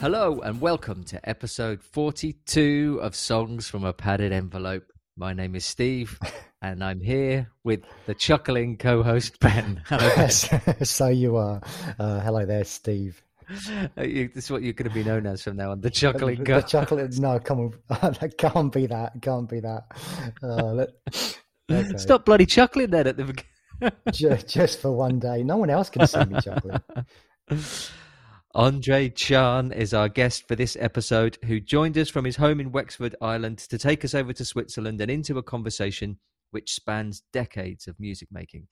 Hello and welcome to episode 42 of Songs from a Padded Envelope. My name is Steve and I'm here with the chuckling co host Ben. Hello, Ben. so you are. Uh, hello there, Steve. Uh, you, this is what you're going to be known as from now on the chuckling The, co the chocolate. No, come on. that can't be that. Can't be that. Uh, let, okay. Stop bloody chuckling then at the beginning. Just, just for one day. No one else can see me chuckling. Andre Chan is our guest for this episode, who joined us from his home in Wexford, Ireland, to take us over to Switzerland and into a conversation which spans decades of music making.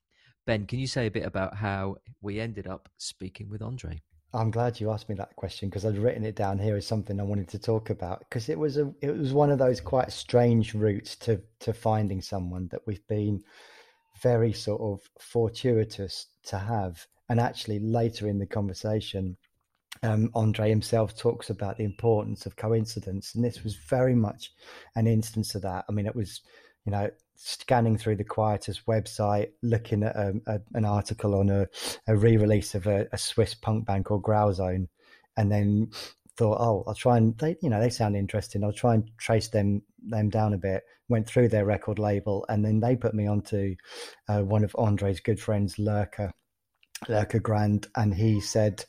Ben, can you say a bit about how we ended up speaking with Andre? I'm glad you asked me that question because I'd written it down here as something I wanted to talk about because it was a it was one of those quite strange routes to to finding someone that we've been very sort of fortuitous to have and actually later in the conversation um, Andre himself talks about the importance of coincidence and this was very much an instance of that I mean it was you know scanning through the Quietus website, looking at a, a, an article on a, a re-release of a, a, Swiss punk band called Grauzonen, and then thought, oh, I'll try and they, you know, they sound interesting. I'll try and trace them them down a bit. Went through their record label, and then they put me onto uh, one of Andre's good friends, Lurker, Lurker Grand, and he said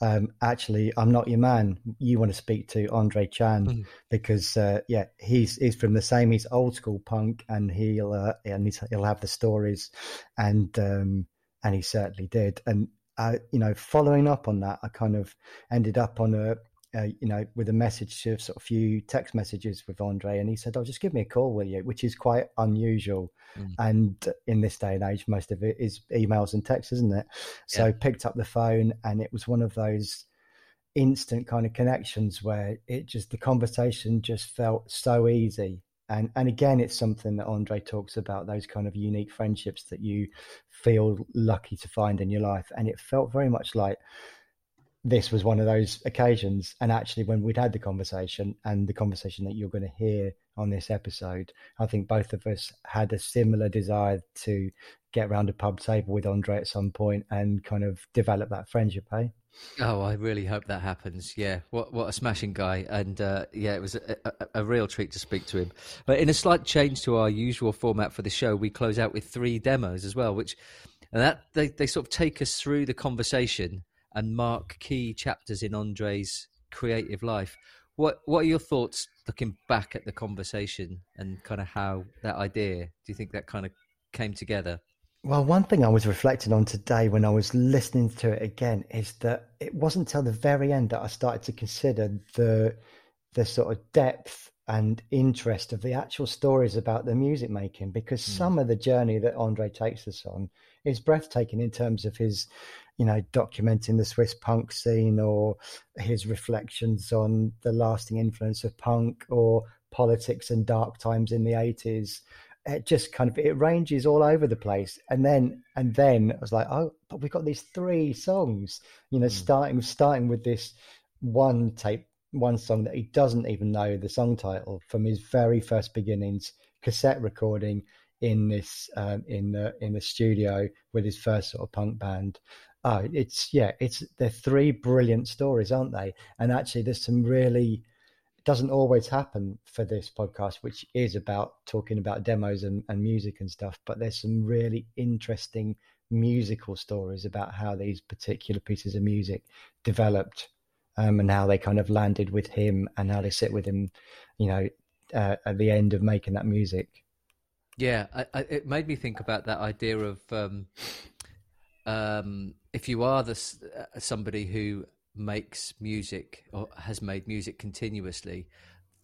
um, actually, I'm not your man. You want to speak to Andre Chan mm. because, uh, yeah, he's he's from the same. He's old school punk, and he'll uh, and he'll have the stories, and um, and he certainly did. And uh, you know, following up on that, I kind of ended up on a uh, you know, with a message to sort of a few text messages with Andre, and he said, "Oh, just give me a call, will you?" Which is quite unusual, mm. and in this day and age, most of it is emails and texts, isn't it? So yeah. picked up the phone, and it was one of those instant kind of connections where it just the conversation just felt so easy. And and again, it's something that Andre talks about those kind of unique friendships that you feel lucky to find in your life, and it felt very much like this was one of those occasions. And actually, when we'd had the conversation and the conversation that you're going to hear on this episode, I think both of us had a similar desire to get around a pub table with Andre at some point and kind of develop that friendship, eh? Oh, I really hope that happens. Yeah, what what a smashing guy, and uh, yeah, it was a, a, a, real treat to speak to him. But in a slight change to our usual format for the show, we close out with three demos as well, which and that they, they sort of take us through the conversation and mark key chapters in Andre's creative life. What what are your thoughts looking back at the conversation and kind of how that idea? Do you think that kind of came together? Well, one thing I was reflecting on today when I was listening to it again is that it wasn't till the very end that I started to consider the the sort of depth and interest of the actual stories about the music making because mm. some of the journey that Andre takes us on is breathtaking in terms of his you know, documenting the Swiss punk scene or his reflections on the lasting influence of punk or politics and dark times in the 80s. It just kind of it ranges all over the place. And then and then I was like, oh, but we've got these three songs, you know, mm. starting starting with this one tape, one song that he doesn't even know the song title from his very first beginnings, cassette recording in this um, in the in the studio with his first sort of punk band oh, it's yeah, it's they're three brilliant stories, aren't they? And actually, there's some really doesn't always happen for this podcast, which is about talking about demos and, and music and stuff. But there's some really interesting musical stories about how these particular pieces of music developed um, and how they kind of landed with him and how they sit with him, you know, uh, at the end of making that music. Yeah, I, I, it made me think about that idea of um, um, if you are the uh, somebody who makes music or has made music continuously,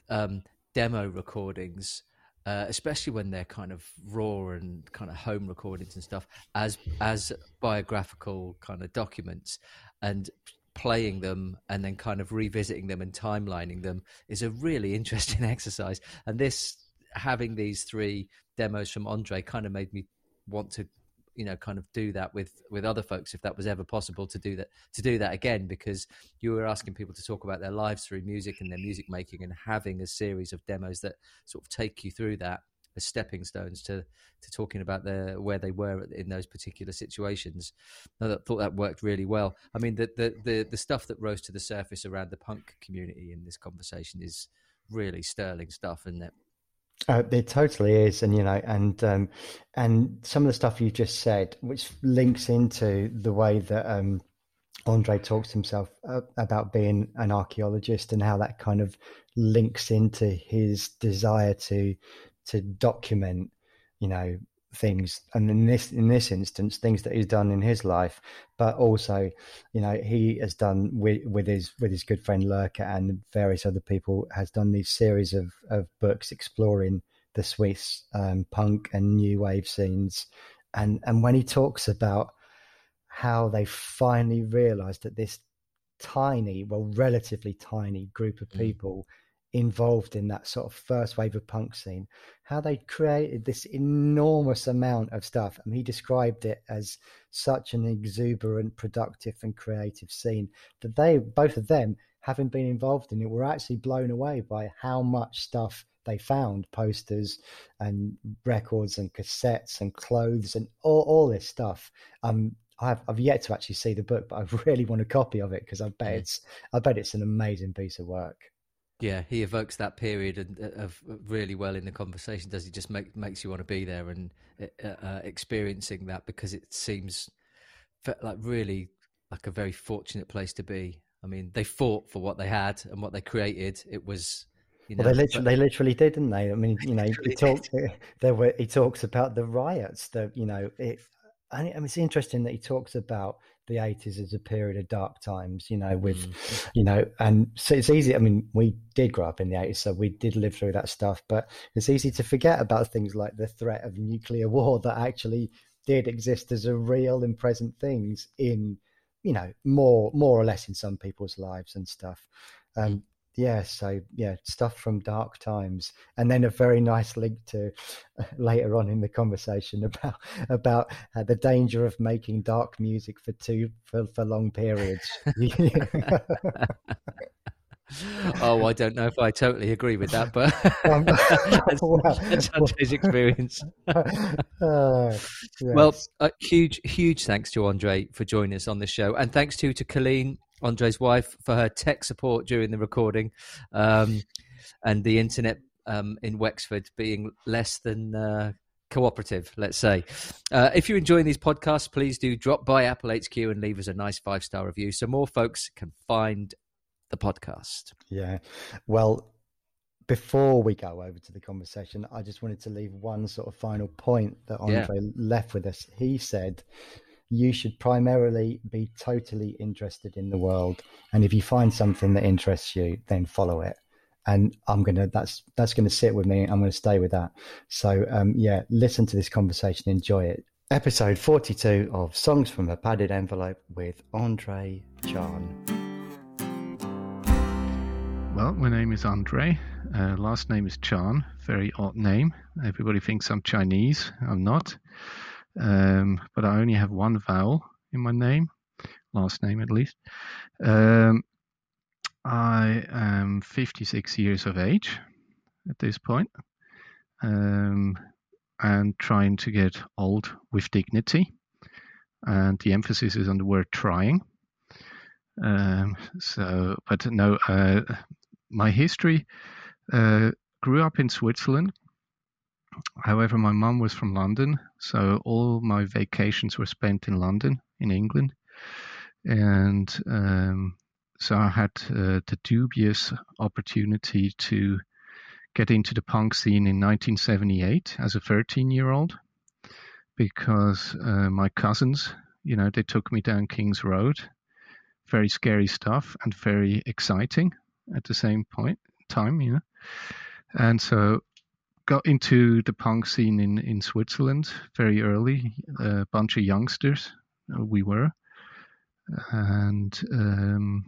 um, demo recordings, uh, especially when they're kind of raw and kind of home recordings and stuff, as as biographical kind of documents, and playing them and then kind of revisiting them and timelining them is a really interesting exercise. And this having these three demos from Andre kind of made me want to you know kind of do that with with other folks if that was ever possible to do that to do that again because you were asking people to talk about their lives through music and their music making and having a series of demos that sort of take you through that as stepping stones to to talking about their where they were in those particular situations. I thought that worked really well. I mean, the, the the the stuff that rose to the surface around the punk community in this conversation is really sterling stuff, isn't it? Uh, it totally is, and you know, and um, and some of the stuff you just said, which links into the way that um, Andre talks himself uh, about being an archaeologist and how that kind of links into his desire to to document, you know, things and in this in this instance things that he's done in his life but also you know he has done with with his with his good friend Lurker and various other people has done these series of of books exploring the Swiss um, punk and new wave scenes and and when he talks about how they finally realized that this tiny, well, relatively tiny group of mm. people mm. Involved in that sort of first wave of punk scene, how they created this enormous amount of stuff. And he described it as such an exuberant, productive, and creative scene that they, both of them, having been involved in it, were actually blown away by how much stuff they found posters and records and cassettes and clothes and all, all this stuff. Um, I've I've yet to actually see the book, but I really want a copy of it because I bet it's I bet it's an amazing piece of work. Yeah, he evokes that period uh, of really well in the conversation. Does he just make makes you want to be there and uh, uh, experiencing that because it seems like really like a very fortunate place to be. I mean, they fought for what they had and what they created. It was you know, well, they literally, but... they literally did, didn't they? I mean, you know, he talks. There were he talks about the riots. The you know, it, and it's interesting that he talks about the 80s as a period of dark times you know with mm. you know and so it's easy i mean we did grow up in the 80s so we did live through that stuff but it's easy to forget about things like the threat of nuclear war that actually did exist as a real and present things in you know more more or less in some people's lives and stuff um, yeah so yeah stuff from dark times and then a very nice link to uh, later on in the conversation about about uh, the danger of making dark music for two for, for long periods oh i don't know if i totally agree with that but um, that's, well, that's andre's experience uh, yes. well a huge huge thanks to andre for joining us on the show and thanks to to colleen Andre's wife for her tech support during the recording, um, and the internet um, in Wexford being less than uh, cooperative, let's say. Uh, if you're enjoying these podcasts, please do drop by Apple HQ and leave us a nice five star review so more folks can find the podcast. Yeah. Well, before we go over to the conversation, I just wanted to leave one sort of final point that Andre yeah. left with us. He said you should primarily be totally interested in the world. And if you find something that interests you, then follow it. And I'm gonna that's that's gonna sit with me. I'm gonna stay with that. So um, yeah, listen to this conversation, enjoy it. Episode 42 of Songs from a Padded Envelope with Andre Chan. Well, my name is Andre. Uh, last name is Chan. Very odd name. Everybody thinks I'm Chinese. I'm not um, but I only have one vowel in my name, last name at least. Um, I am 56 years of age at this point, um, and trying to get old with dignity. And the emphasis is on the word trying. Um, so, but no, uh, my history uh, grew up in Switzerland However, my mum was from London, so all my vacations were spent in London, in England. And um, so I had uh, the dubious opportunity to get into the punk scene in 1978 as a 13 year old because uh, my cousins, you know, they took me down King's Road. Very scary stuff and very exciting at the same point time, you know. And so got into the punk scene in, in Switzerland very early, a bunch of youngsters, uh, we were, and um,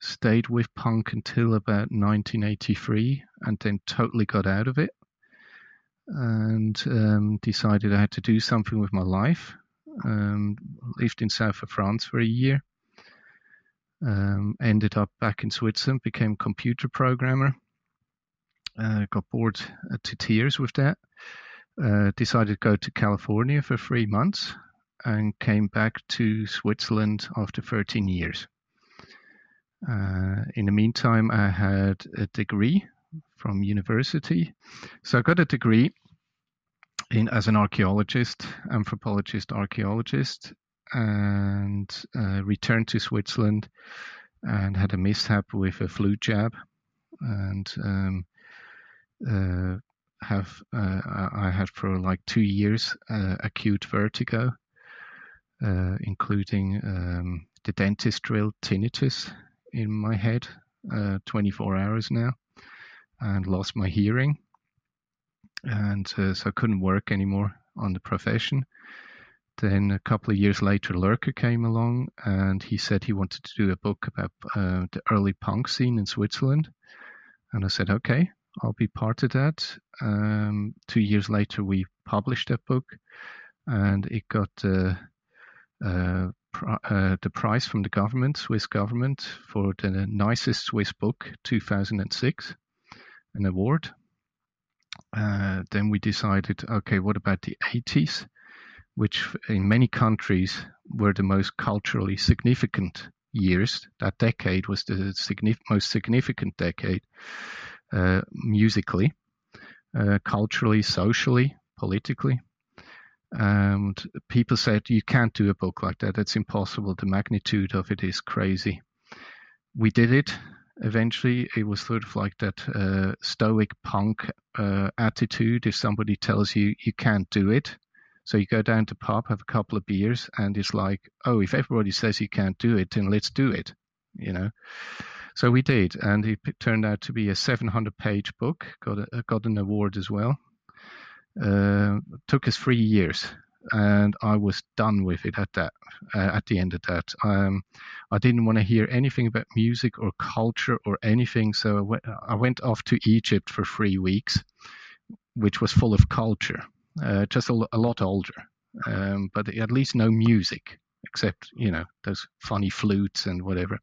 stayed with punk until about 1983 and then totally got out of it and um, decided I had to do something with my life. Um, lived in south of France for a year. Um, ended up back in Switzerland, became computer programmer uh, got bored uh, to tears with that. uh, decided to go to California for three months and came back to Switzerland after 13 years. Uh, in the meantime, I had a degree from university. So I got a degree in as an archaeologist, anthropologist, archaeologist, and uh, returned to Switzerland and had a mishap with a flu jab, and um, have uh, I had for like two years uh, acute vertigo, uh, including um, the dentist drilled tinnitus in my head, uh, 24 hours now, and lost my hearing, and uh, so I couldn't work anymore on the profession. Then a couple of years later, Lurker came along, and he said he wanted to do a book about uh, the early punk scene in Switzerland, and I said, okay, I'll be part of that. Um, two years later, we published that book, and it got uh, uh, uh, the prize from the government, Swiss government, for the nicest Swiss book 2006, an award. Uh, then we decided, okay, what about the 80s, which in many countries were the most culturally significant years. That decade was the signif- most significant decade musically, uh, culturally, socially, politically. And people said, you can't do a book like that. It's impossible. The magnitude of it is crazy. We did it. Eventually, it was sort of like that uh, stoic punk uh, attitude. If somebody tells you you can't do it, so you go down to pub, have a couple of beers, and it's like, oh, if everybody says you can't do it, then let's do it, you know. So we did, and it turned out to be a 700-page book. Got a, got an award as well. Uh, took us three years, and I was done with it at that. Uh, at the end of that, um, I didn't want to hear anything about music or culture or anything. So I went, off to Egypt for three weeks, which was full of culture, uh, just a, a, lot older, um, but at least no music except you know those funny flutes and whatever.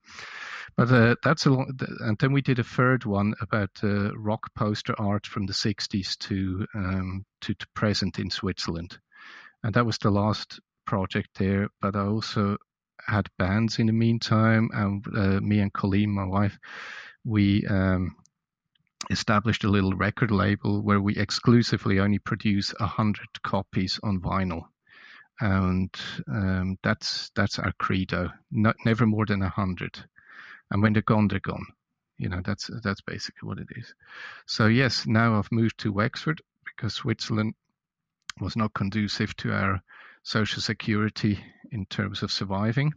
But uh, that's a long, and then we did a third one about uh, rock poster art from the 60s to, um, to to present in Switzerland, and that was the last project there. But I also had bands in the meantime, and uh, me and Colleen, my wife, we um, established a little record label where we exclusively only produce a hundred copies on vinyl and um, that's that's our credo. Not, never more than a hundred, and when they're gone, they're gone. You know, that's that's basically what it is. So yes, now I've moved to Wexford because Switzerland was not conducive to our social security in terms of surviving,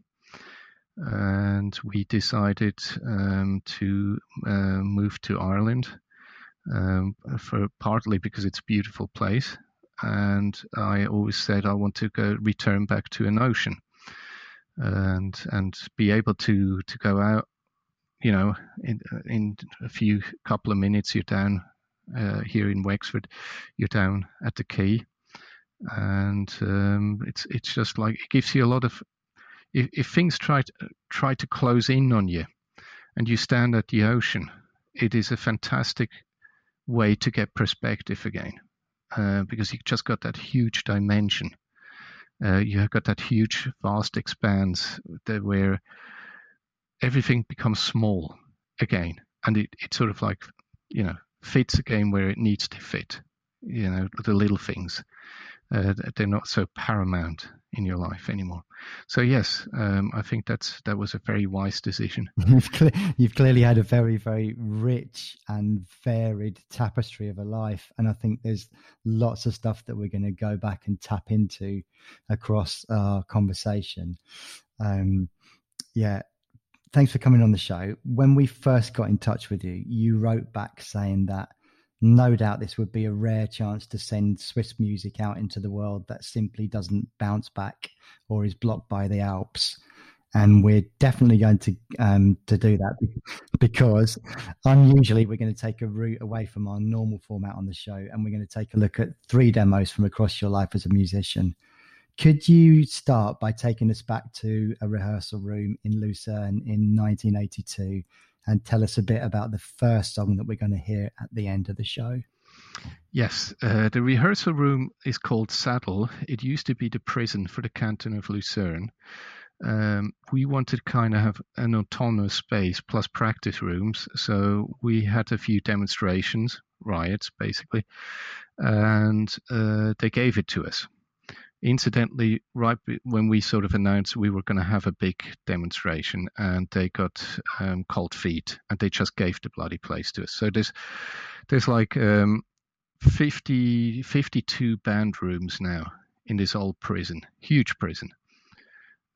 and we decided um, to uh, move to Ireland. Um, for partly because it's a beautiful place and I always said I want to go return back to an ocean and and be able to to go out you know in in a few couple of minutes you're down uh, here in Wexford you're down at the quay. And um, it's it's just like it gives you a lot of if, if things try to, try to close in on you and you stand at the ocean it is a fantastic way to get perspective again uh, because you just got that huge dimension. Uh, you have got that huge, vast expanse where everything becomes small again, and it, it sort of like you know fits again where it needs to fit. You know the little things, uh, they're not so paramount in your life anymore. So yes, um, I think that's that was a very wise decision. you've, cl- you've clearly had a very very rich and varied tapestry of a life, and I think there's lots of stuff that we're going to go back and tap into across our conversation. Um, yeah. Thanks for coming on the show. When we first got in touch with you, you wrote back saying that no doubt this would be a rare chance to send Swiss music out into the world that simply doesn't bounce back or is blocked by the Alps. And we're definitely going to um, to do that because unusually we're going to take a route away from our normal format on the show, and we're going to take a look at three demos from across your life as a musician. Could you start by taking us back to a rehearsal room in Lucerne in 1982 and tell us a bit about the first song that we're going to hear at the end of the show. Yes, uh, the rehearsal room is called Sedel. It used to be the prison for the canton of Lucerne. Um, we wanted to kind of have an autonomous space plus practice rooms, so we had a few demonstrations, riots basically, and uh, they gave it to us. Incidentally, right when we sort of announced we were going to have a big demonstration, and they got um, cold feet, and they just gave the bloody place to us. So there's there's like um, 50, 52 band rooms now in this old prison, huge prison.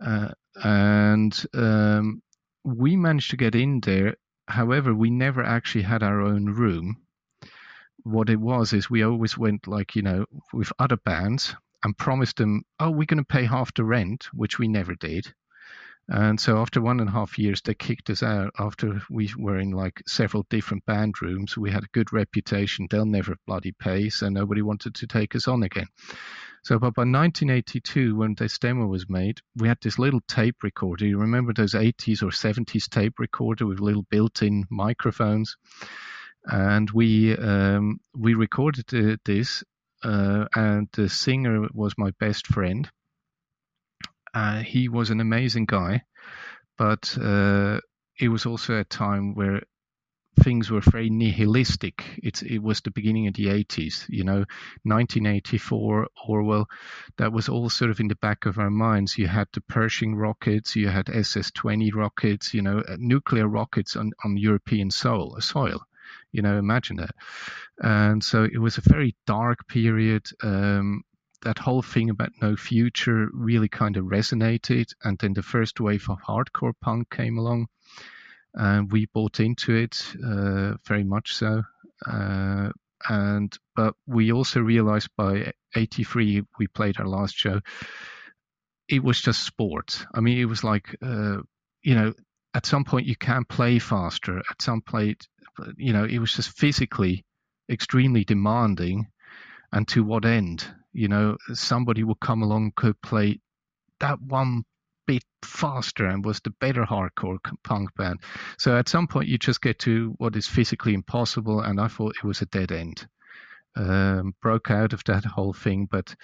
Uh, and um, we managed to get in there. However, we never actually had our own room. What it was is we always went like, you know, with other bands and promised them, oh, we're going to pay half the rent, which we never did. And so after one and a half years, they kicked us out after we were in like several different band rooms. We had a good reputation. They'll never bloody pay. So nobody wanted to take us on again. So but by 1982, when this demo was made, we had this little tape recorder. You remember those 80s or 70s tape recorder with little built-in microphones? And we um, we recorded uh, this, uh, and the singer was my best friend uh, he was an amazing guy, but uh, it was also a time where things were very nihilistic. It's, it was the beginning of the 80s, you know, 1984, Orwell, that was all sort of in the back of our minds. You had the Pershing rockets, you had SS 20 rockets, you know, uh, nuclear rockets on, on European soil, soil. You know, imagine that. And so it was a very dark period. Um, that whole thing about no future really kind of resonated. And then the first wave of hardcore punk came along, and we bought into it uh, very much so. Uh, and but we also realized by 83 we played our last show it was just sport i mean it was like uh, you know at some point you can play faster at some point you know it was just physically extremely demanding and to what end you know, somebody would come along could play that one bit faster and was the better hardcore punk band. So at some point you just get to what is physically impossible, and I thought it was a dead end. Um, broke out of that whole thing, but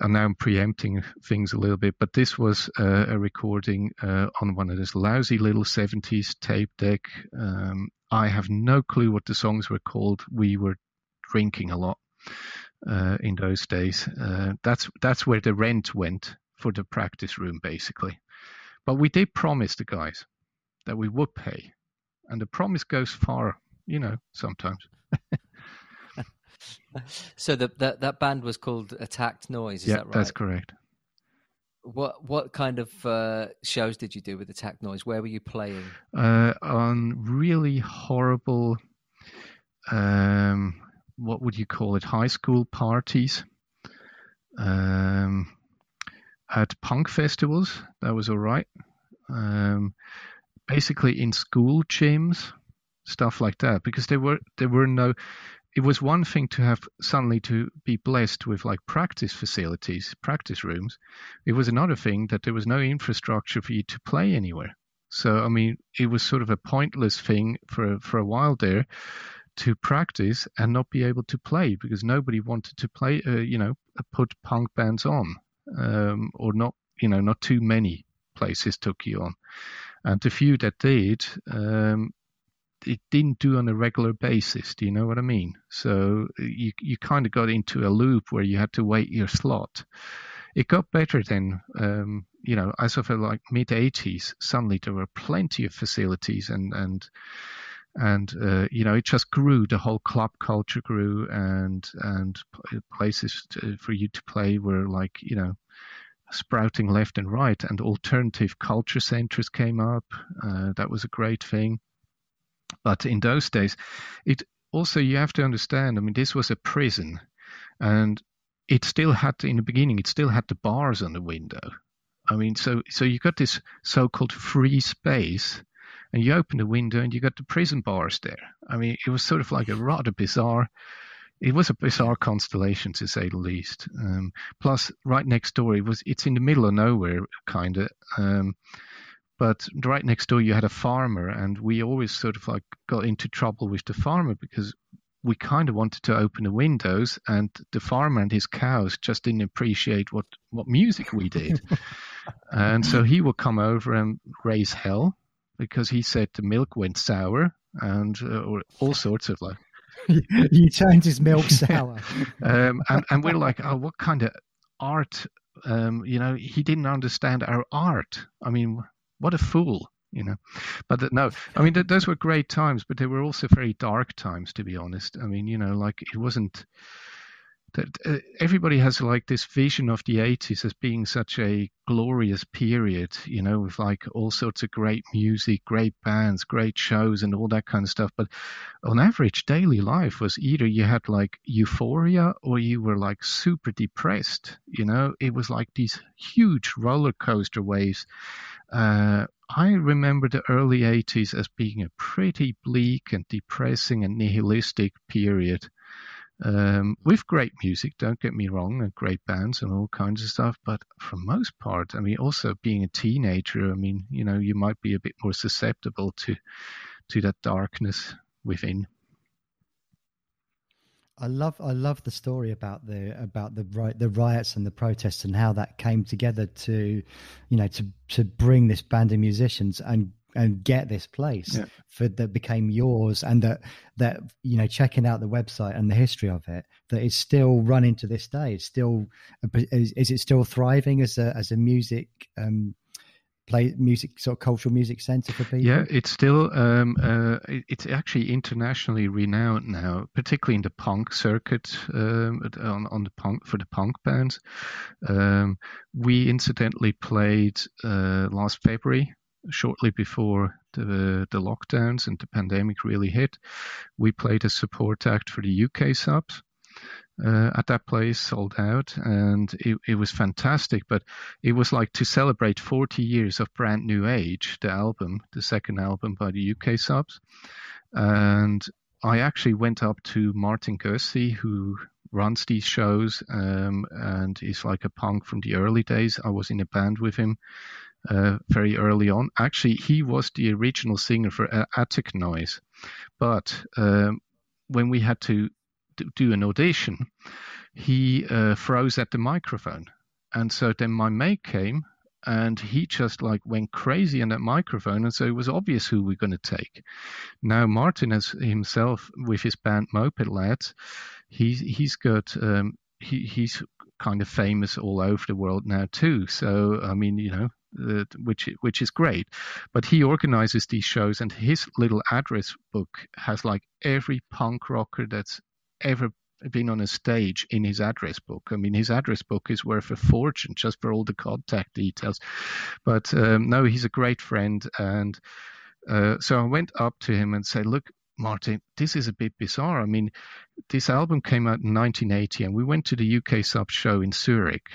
and now I'm preempting things a little bit. But this was uh, a recording uh, on one of those lousy little 70s tape deck. Um, I have no clue what the songs were called. We were drinking a lot uh, in those days. Uh, that's that's where the rent went for the practice room, basically. But we did promise the guys that we would pay, and the promise goes far, you know, sometimes. so the, that that band was called Attacked Noise. Is yeah, that right? that's correct. What what kind of uh, shows did you do with Attacked Noise? Where were you playing? Uh, on really horrible um, what would you call it, high school parties, um, at punk festivals. That was all right. Um, basically in school gyms, stuff like that, because there were there were no. It was one thing to have suddenly to be blessed with like practice facilities, practice rooms. It was another thing that there was no infrastructure for you to play anywhere. So I mean, it was sort of a pointless thing for for a while there to practice and not be able to play because nobody wanted to play, uh, you know, put punk bands on, um, or not, you know, not too many places took you on. And the few that did, um, it didn't do on a regular basis. Do you know what I mean? So you you kind of got into a loop where you had to wait your slot. It got better then. Um, you know, as of like mid '80s, suddenly there were plenty of facilities and and and uh, you know it just grew. The whole club culture grew, and and places to, for you to play were like you know sprouting left and right, and alternative culture centers came up. Uh, that was a great thing. But in those days, it also you have to understand. I mean, this was a prison, and it still had to, in the beginning it still had the bars on the window. I mean, so so you got this so-called free space and you open the window and you got the prison bars there. I mean, it was sort of like a rather bizarre. It was a bizarre constellation to say the least. Um, plus, right next door, it was it's in the middle of nowhere, kind of. Um, but right next door, you had a farmer, and we always sort of like got into trouble with the farmer because we kind of wanted to open the windows, and the farmer and his cows just didn't appreciate what what music we did, and so he would come over and raise hell because he said the milk went sour and uh, all sorts of like. you turned his milk sour. um, and, and we're like, oh, what kind of art? Um, you know, he didn't understand our art. I mean, what a fool you know. But no i mean th- those were great times but they were also very dark times to be honest. I mean you know like it wasn't that uh, everybody has like this vision of the 80s as being such a glorious period you know with like all sorts of great music great bands great shows and all that kind of stuff. But on average daily life was either you had like euphoria or you were like super depressed you know? It was like these huge roller coaster waves. Uh, I remember the early 80s as being a pretty bleak and depressing and nihilistic period. Um, with great music, don't get me wrong, and great bands and all kinds of stuff. But for most part, I mean, also being a teenager, I mean, you know, you might be a bit more susceptible to to that darkness within. I love I love the story about the about the right the riots and the protests and how that came together to, you know, to to bring this band of musicians and and get this place yeah. for that became yours and that that you know checking out the website and the history of it that is still running to this day. It's still is, is it still thriving as a as a music um play music sort of cultural music center for people? Yeah it's still um, uh, it's actually internationally renowned now particularly in the punk circuit um, on, on the punk for the punk bands. Um, we incidentally played uh, last february shortly before the the lockdowns and the pandemic really hit we played a support act for the uk subs uh, at that place, sold out, and it, it was fantastic. But it was like to celebrate 40 years of Brand New Age, the album, the second album by the UK subs. And I actually went up to Martin Gössi, who runs these shows um, and is like a punk from the early days. I was in a band with him uh, very early on. Actually, he was the original singer for Attic Noise. But um, when we had to do an audition, he uh, froze at the microphone. And so then my mate came and he just like went crazy on that microphone and so it was obvious who we're going to take now martin has himself with his band moped lads he's he's got um, he, he's kind of famous all over the world now too so i mean you know which which is great but he organizes these shows and his little address book has like every punk rocker that's ever been on a stage in his address book. I mean, his address book is worth a fortune just for all the contact details. But um, no, he's a great friend. And uh, so I went up to him and said, Look, Martin, this is a bit bizarre. I mean, this album came out in 1980, and we went to the UK sub show in Zurich,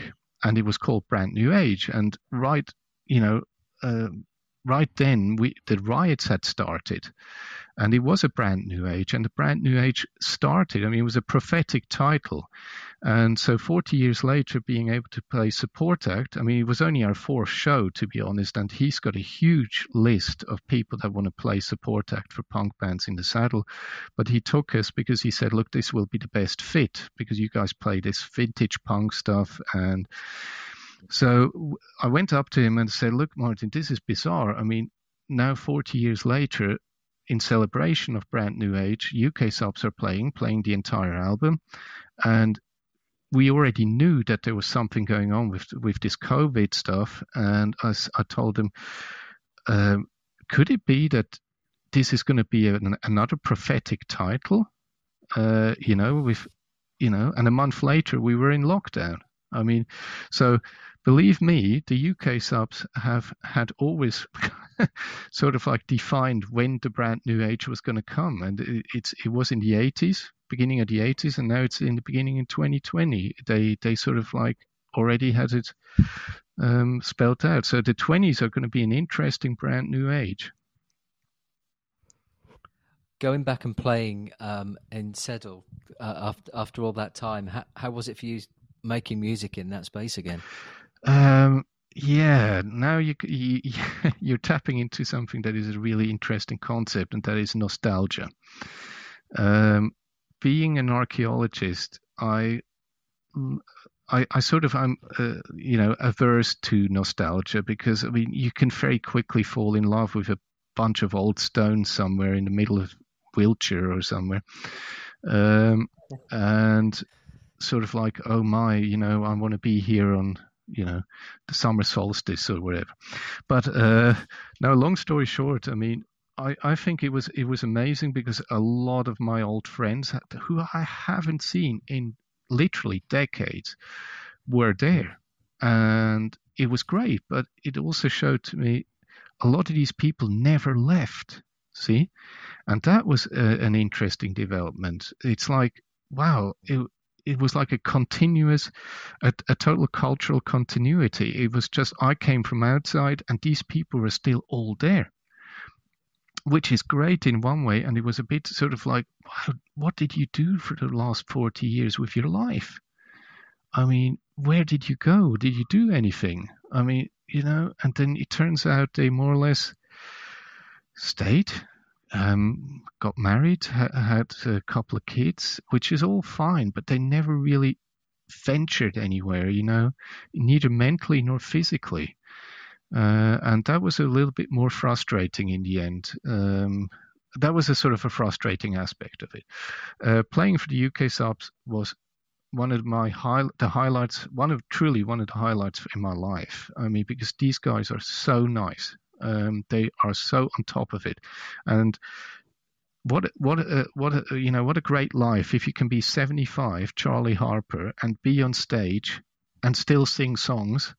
and it was called Brand New Age. And right, you know, uh, right then, we the riots had started and it was a brand new age and the brand new age started. I mean it was a prophetic title. And so 40 years later being able to play support act i mean it was only our fourth show to be honest and he's got a huge list of people that want to play support act for punk bands in the Sedel. But he took us because he said look this will be the best fit because you guys play this vintage punk stuff and so I went up to him and said, Look, Martin, this is bizarre. I mean, now 40 years later, in celebration of Brand New Age, UK subs are playing, playing the entire album, and we already knew that there was something going on with with this COVID stuff, and I, I told him, um, could it be that this is going to be an, another prophetic title? Uh, you know, with you know, and a month later we were in lockdown. I mean, so believe me, the UK subs have had always sort of like defined when the brand new age was going to come, and it, it's it was in the 80s, beginning of the 80s, and now it's in the beginning in 2020. They they sort of like already had it um, spelled out. So the 20s are going to be an interesting brand new age. Going back and playing um, in Sedel uh, after after all that time, how, how was it for you making music in that space again? Um, yeah, now you, you you're tapping into something that is a really interesting concept, and that is nostalgia. Um, being an archaeologist, I I, I sort of I'm uh, you know averse to nostalgia because I mean you can very quickly fall in love with a bunch of old stones somewhere in the middle of Wiltshire or somewhere, um, and sort of like oh my you know I want to be here on you know the summer solstice or whatever. But uh, now, long story short, I mean I, I think it was it was amazing because a lot of my old friends who I haven't seen in literally decades were there. And it was great, but it also showed to me a lot of these people never left. See? And that was a, an interesting development. It's like, wow, it, it was like a continuous, a, a, total cultural continuity. It was just, I came from outside and these people were still all there, which is great in one way. And it was a bit sort of like, what did you do for the last 40 years with your life? I mean, where did you go? Did you do anything? I mean, you know, and then it turns out they more or less stayed, um, got married, ha- had a couple of kids, which is all fine, but they never really ventured anywhere, you know, neither mentally nor physically. Uh, and that was a little bit more frustrating in the end. Um, that was a sort of a frustrating aspect of it. Uh, playing for the UK subs was one of my high, the highlights, one of truly one of the highlights in my life. I mean, because these guys are so nice. Um, they are so on top of it, and what what a, what a, you know what a great life if you can be 75 Charlie Harper and be on stage and still sing songs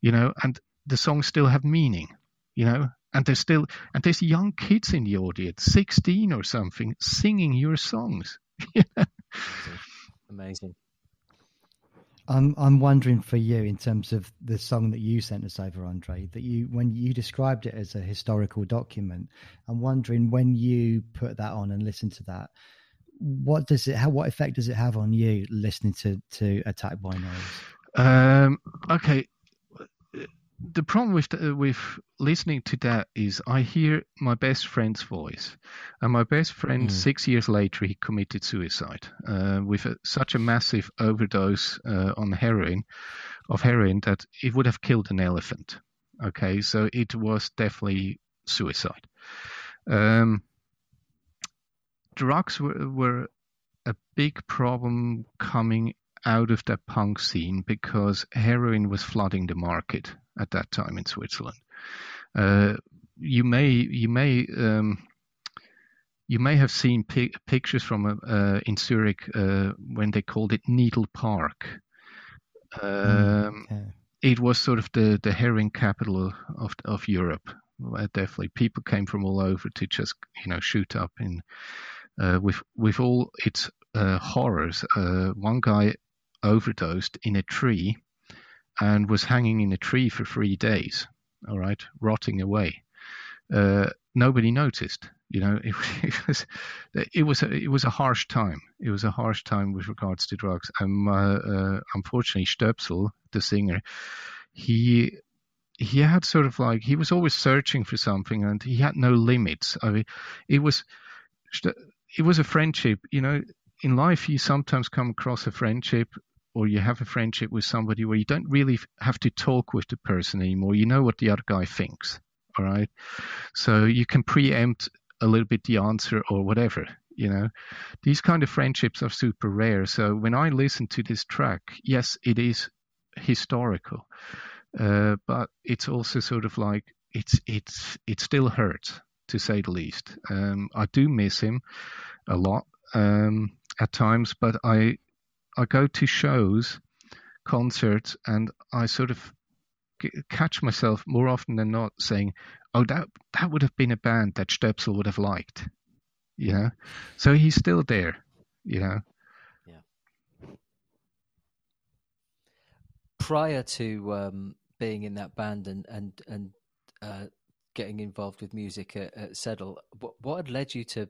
you know and the songs still have meaning you know and there's still and there's young kids in the audience 16 or something singing your songs amazing I'm I'm wondering for you in terms of the song that you sent us over, Andre, that you when you described it as a historical document, I'm wondering when you put that on and listen to that, what does it how what effect does it have on you listening to to Attack by Noise? Um, okay, the problem with the, with listening to that is I hear my best friend's voice, and my best friend mm. six years later he committed suicide uh, with a, such a massive overdose uh, on heroin, of heroin that it would have killed an elephant. Okay, so it was definitely suicide. Um, drugs were, were a big problem coming out of that punk scene because heroin was flooding the market at that time in Switzerland. Uh, you may you may um, you may have seen pi- pictures from uh, in Zurich uh, when they called it Needle Park. Mm, um, okay. It was sort of the the heroin capital of of Europe. definitely, people came from all over to just you know shoot up in uh, with with all its uh, horrors. Uh, one guy overdosed in a tree and was hanging in a tree for three days, all right, rotting away. Uh, nobody noticed. You know, it, it, was it was a, it was a harsh time. It was a harsh time with regards to drugs. And uh, unfortunately, Stöpsel, the singer, he he had sort of like he was always searching for something, and he had no limits. I mean, it was it was a friendship. You know, in life, you sometimes come across a friendship or you have a friendship with somebody where you don't really have to talk with the person anymore. You know what the other guy thinks. All right. So you can preempt a little bit the answer or whatever. You know, these kind of friendships are super rare. So when I listen to this track, yes, it is historical, uh, but it's also sort of like it's it's it still hurts to say the least. Um, I do miss him a lot um, at times, but I I go to shows, concerts, and I sort of catch myself more often than not saying, "Oh, that that would have been a band that Stöpsel would have liked," know. So he's still there, you know. Yeah. Prior to um, being in that band and and and uh, getting involved with music at, at Sedel, what, what had led you to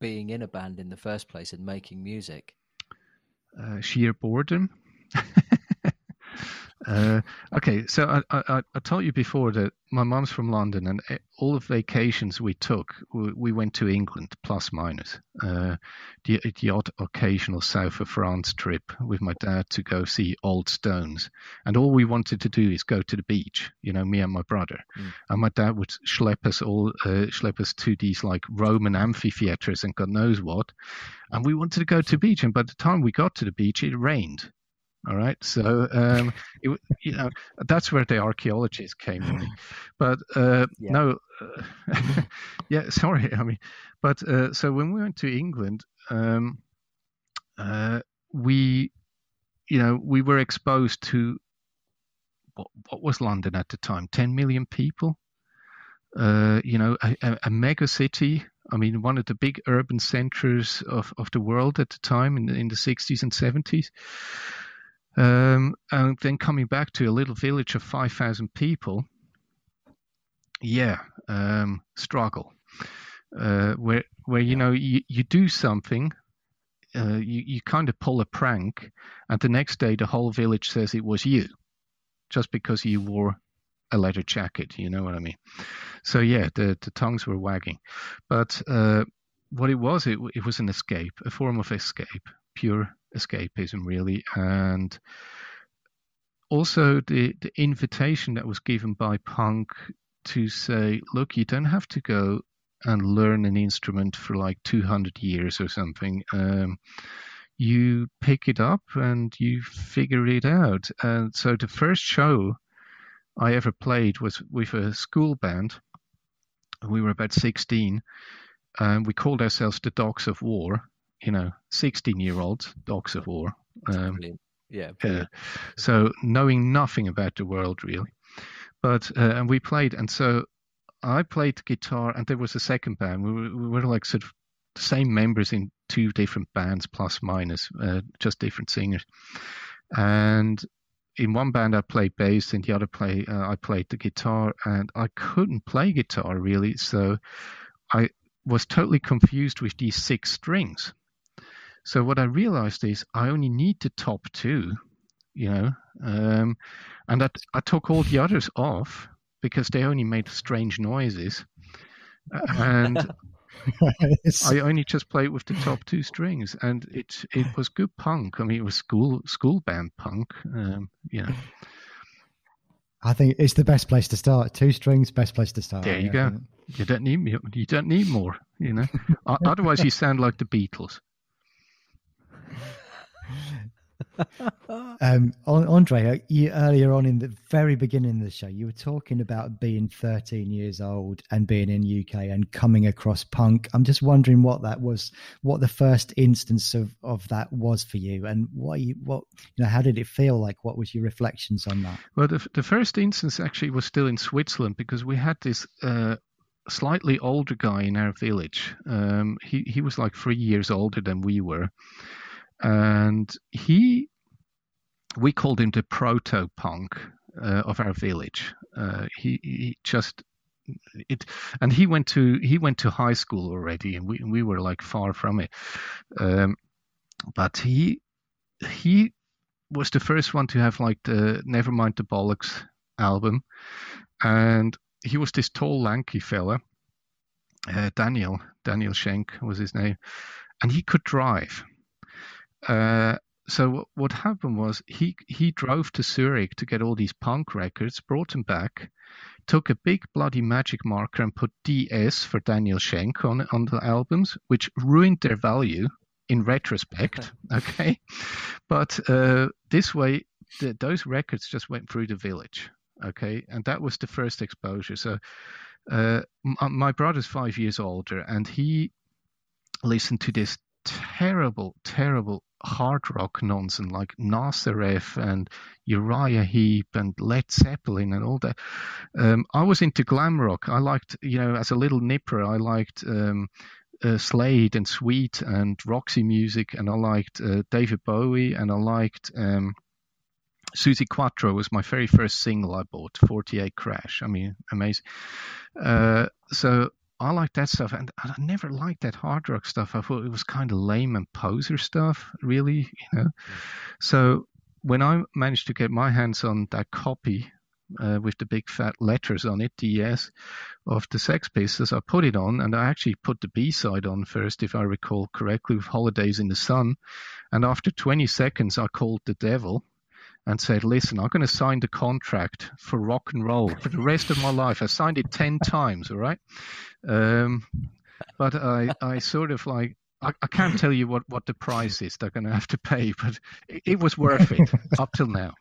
being in a band in the first place and making music? Uh, sheer boredom. Uh, okay, so I, I, I told you before that my mom's from London, and eh, all the vacations we took, we, we went to England, plus minus. Uh, the, the odd occasional south of France trip with my dad to go see old stones, and all we wanted to do is go to the beach. You know, me and my brother, mm. and my dad would schlep us all, uh, schlep us to these like Roman amphitheaters and God knows what, and we wanted to go to the beach. And by the time we got to the beach, it rained all right, so um, it, you know that's where the archaeologists came in. But uh, yeah. no, uh, yeah, sorry. I mean, but uh, so when we went to England, um, uh, we, you know, we were exposed to what, what was London at the time? Ten million people. Uh, you know, a, a, mega city. I mean, one of the big urban centers of, of the world at the time in the, in the 60s and 70s. Um, and then coming back to a little village of 5,000 people, yeah, um, struggle. Uh, where where you know you, you do something, uh, you you kind of pull a prank, and the next day the whole village says it was you, just because you wore a leather jacket. You know what I mean? So yeah, the the tongues were wagging, but uh, what it was, it it was an escape, a form of escape, pure escapism, really, and also the the invitation that was given by punk to say, look, you don't have to go and learn an instrument for like 200 years or something. Um, you pick it up and you figure it out. And so the first show I ever played was with a school band. We were about 16. And we called ourselves the Dogs of War you know, 16 year olds, dogs of war. Um, yeah. Uh, so knowing nothing about the world really. But, uh, and we played, and so I played guitar, and there was a second band. We were, we were like sort of the same members in two different bands, plus minus, uh, just different singers. And in one band I played bass, in the other play uh, I played the guitar, and I couldn't play guitar really, so I was totally confused with these six strings. So what I realized is I only need the top two, you know, um, and that I took all the others off because they only made strange noises, and I only just played with the top two strings, and it it was good punk. I mean, it was school school band punk, um, you know. I think it's the best place to start. Two strings, best place to start. There you go. You don't need you don't need more. You know, otherwise you sound like the Beatles um, Andre, uh, you, earlier on in the very beginning of the show, you were talking about being 13 years old and being in UK and coming across punk. I'm just wondering what that was, what the first instance of, of that was for you, and what you, what you know, how did it feel like? What was your reflections on that? Well, the, the first instance actually was still in Switzerland because we had this. Uh, slightly older guy in our village. Um, he he was like three years older than we were, and he we called him the proto punk uh, of our village. Uh, he, he, just it, and he went to he went to high school already, and we we were like far from it. Um, but he he was the first one to have like the Nevermind the Bollocks album, and he was this tall, lanky fella. Uh, Daniel Daniel Schenk was his name, and he could drive uh, so what happened was he he drove to Zurich to get all these punk records, brought them back, took a big bloody magic marker and put DS for Daniel Schenk on on the albums, which ruined their value in retrospect. okay, but uh, this way the, those records just went through the village. Okay, and that was the first exposure. So uh, my brother's five years older, and he listened to this terrible, terrible hard rock nonsense like Nazareth and Uriah Heep and Led Zeppelin and all that. Um, I was into glam rock. I liked, you know, as a little nipper, I liked um, uh, Slade and Sweet and Roxy music, and I liked uh, David Bowie, and I liked. Um, Suzi Quatro was my very first single I bought, 48 Crash. I mean, amazing. Uh, so I like that stuff, and I never liked that hard rock stuff. I thought it was kind of lame and poser stuff, really, you know. Mm. So when I managed to get my hands on that copy uh, with the big fat letters on it, DS, of the Sex Pistols, I put it on, and I actually put the B side on first, if I recall correctly, with Holidays in the Sun. And after 20 seconds, I called the devil and said, "Listen, I'm going to sign the contract for rock and roll for the rest of my life." I signed it ten times, all right. Um, but I, I sort of like I, I, can't tell you what, what the price is they're going to have to pay, but it, it was worth it up till now.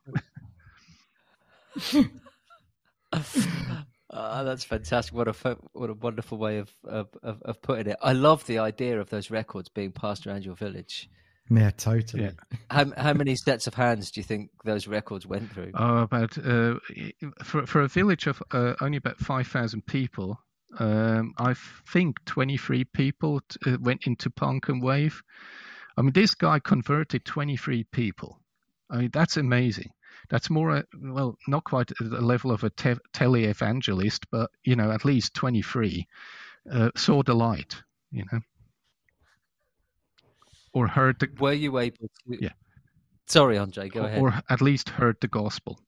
Uh, that's fantastic! What a what a wonderful way of, of of putting it. I love the idea of those records being passed around your village. Yeah, totally. Yeah. How how many sets of hands do you think those records went through? Oh, about uh, for for a village of uh, only about five thousand people. Um, I think twenty three people t- uh, went into punk and wave. I mean, this guy converted twenty three people. I mean, that's amazing. That's more, uh, well, not quite at the level of a te- tele-evangelist, but you know, at least twenty three uh, saw the light. You know or heard the. Were you able to? Yeah. Sorry, Andre. Go or, ahead. Or at least heard the gospel.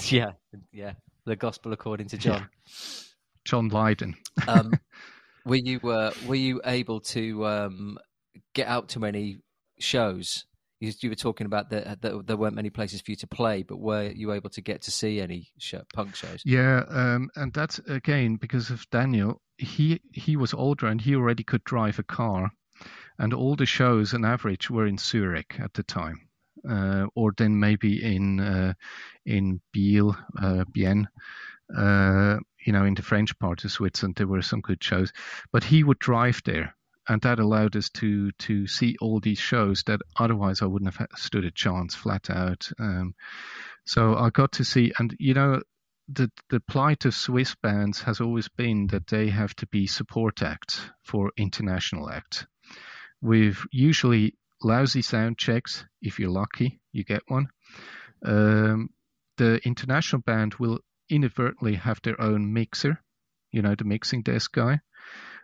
yeah, yeah, the gospel according to John. Yeah. John Lydon. um, were you uh, were you able to um, get out to many shows? You, you were talking about that there weren't many places for you to play, but were you able to get to see any show, punk shows? Yeah, um, and that's again because of Daniel. He he was older and he already could drive a car, and all the shows on average were in Zurich at the time, uh, or then maybe in uh, in Biel, uh. Uh, you know, in the French part of Switzerland, there were some good shows, but he would drive there, and that allowed us to to see all these shows that otherwise I wouldn't have stood a chance, flat out. Um, so I got to see, and you know, the the plight of Swiss bands has always been that they have to be support acts for international acts with usually lousy sound checks. If you're lucky, you get one. Um, the international band will inadvertently have their own mixer, you know, the mixing desk guy,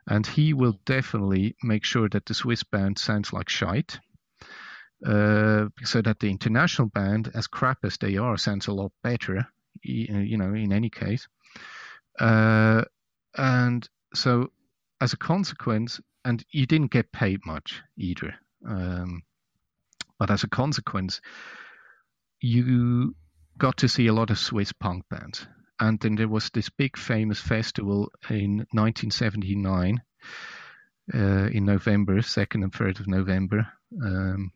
and he will definitely make sure that the Swiss band sounds like shite. Uh, so that the international band, as crap as they are, sounds a lot better, you know, in any case. Uh, and so, as a consequence, and you didn't get paid much either. Um, but as a consequence, you got to see a lot of Swiss punk bands. And then there was this big famous festival in 1979 uh, in November, 2nd and 3rd of November. Um,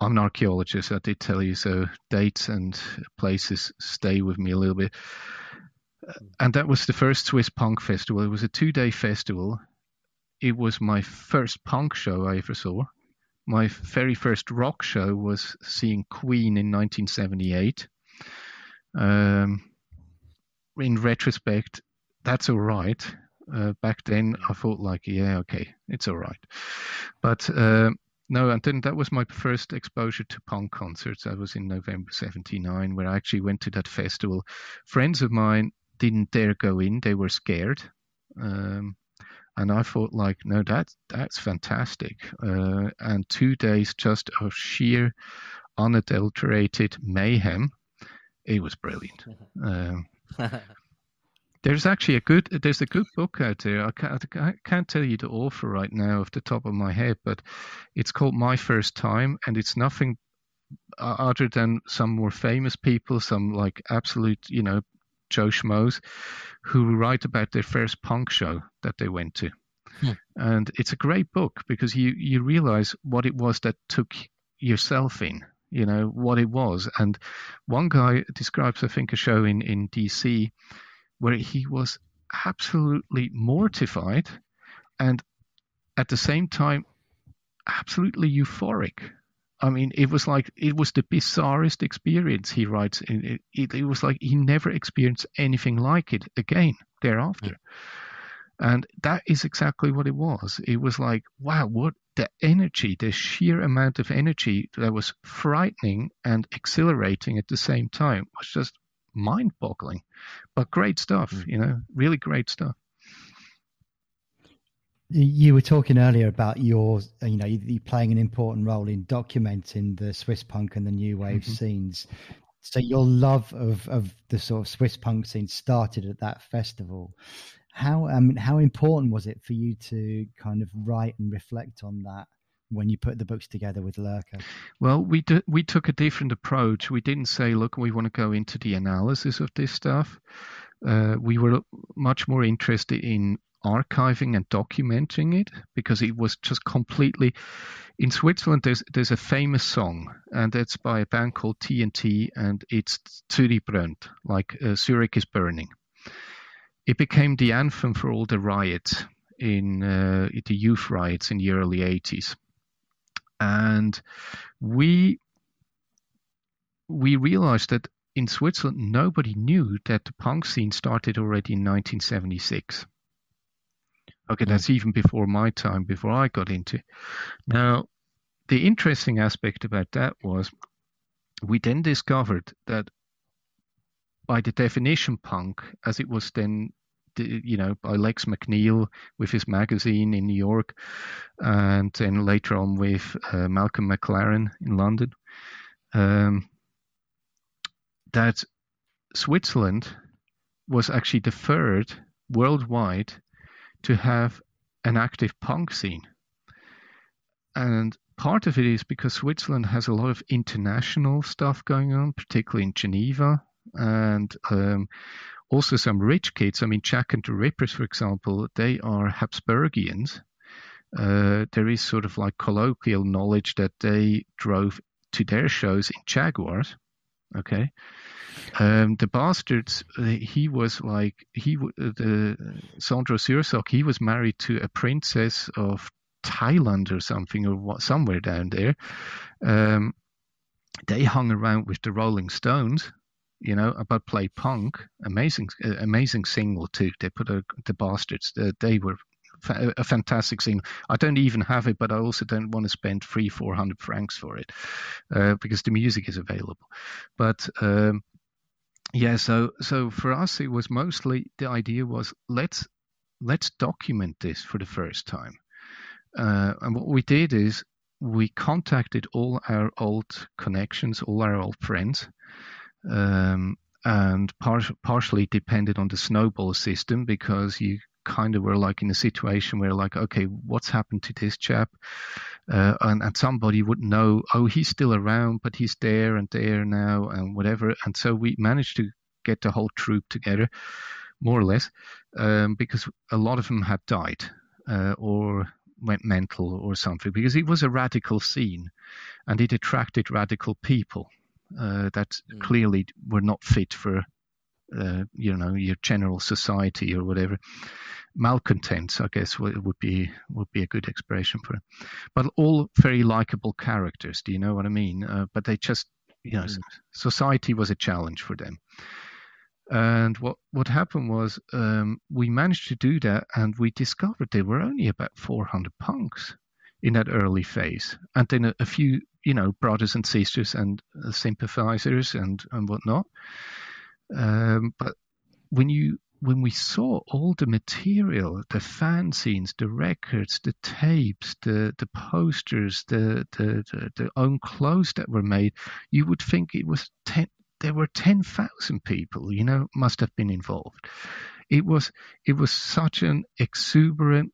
I'm an archaeologist, I did tell you, so dates and places stay with me a little bit. And that was the first Swiss punk festival. It was a two day festival it was my first punk show I ever saw. My very first rock show was seeing Queen in 1978. Um, in retrospect, that's all right. Uh, back then, I thought like, yeah, okay, it's all right. But uh, no, and then that was my first exposure to punk concerts. That was in November '79, where I actually went to that festival. Friends of mine didn't dare go in; they were scared. Um, and I thought like, no, that's that's fantastic. Uh, and two days just of sheer, unadulterated mayhem. It was brilliant. Um, there's actually a good there's a good book out there. I can't, I can't tell you the author right now off the top of my head, but it's called My First Time, and it's nothing other than some more famous people, some like absolute you know Joe Schmoes, who write about their first punk show that they went to. Hmm. And it's a great book because you, you realize what it was that took yourself in, you know, what it was. And one guy describes, I think, a show in, in DC where he was absolutely mortified and at the same time absolutely euphoric I mean, it was like it was the bizarrest experience. He writes, it, it, it was like he never experienced anything like it again thereafter, and that is exactly what it was. It was like, wow, what the energy, the sheer amount of energy that was frightening and exhilarating at the same time was just mind-boggling, but great stuff. Mm. You know, really great stuff. You were talking earlier about your, you know, you playing an important role in documenting the Swiss punk and the new wave mm-hmm. scenes. So your love of, of the sort of Swiss punk scene started at that festival. How I mean, how important was it for you to kind of write and reflect on that when you put the books together with Lurker? Well, we did, we took a different approach. We didn't say, look, we want to go into the analysis of this stuff. Uh, we were much more interested in archiving and documenting it because it was just completely in Switzerland there's there's a famous song and it's by a band called TNT and it's Zürich brennt like uh, Zurich is burning. It became the anthem for all the riots in uh, the youth riots in the early 80s and we we realized that in Switzerland nobody knew that the punk scene started already in 1976 Okay, mm. that's even before my time, before I got into it. Now, the interesting aspect about that was we then discovered that by the definition punk, as it was then, you know, by Legs McNeil with his magazine in New York, and then later on with uh, Malcolm McLaren in London, um, that Switzerland was actually the third worldwide to have an active punk scene. And part of it is because Switzerland has a lot of international stuff going on, particularly in Geneva, and um, also some rich kids. I mean, Jack and the Rippers, for example, they are Habsburgians. Uh, there is sort of like colloquial knowledge that they drove to their shows in Jaguars. Okay, um, the bastards. Uh, he was like he the Sandro Sursok. He was married to a princess of Thailand or something or what, somewhere down there. Um, they hung around with the Rolling Stones, you know, about play punk. Amazing, uh, amazing single too. They put a, the bastards. Uh, they were a fantastic single. I don't even have it, but I also don't want to spend three, four hundred francs for it uh, because the music is available. But um, yeah, so so for us, it was mostly the idea was let's let's document this for the first time. Uh, and what we did is we contacted all our old connections, all our old friends, um, and par- partially depended on the snowball system because you kind of were like in a situation where like okay what's happened to this chap uh, and, and somebody would know oh he's still around but he's there and there now and whatever and so we managed to get the whole troop together more or less um, because a lot of them had died uh, or went mental or something because it was a radical scene and it attracted radical people uh, that mm. clearly were not fit for uh, you know your general society or whatever malcontents, I guess would, be would be a good expression for it. But all very likable characters. Do you know what I mean? Uh, but they just, you know, mm. society was a challenge for them. And what what happened was um, we managed to do that, and we discovered there were only about 400 punks in that early phase, and then a, a few, you know, brothers and sisters and uh, sympathizers and and whatnot. Um, but when you when we saw all the material, the fanzines, the records, the tapes, the, the posters, the, the, the, the own clothes that were made, you would think it was 10, there were 10,000 people, you know, must have been involved. It was, it was such an exuberant,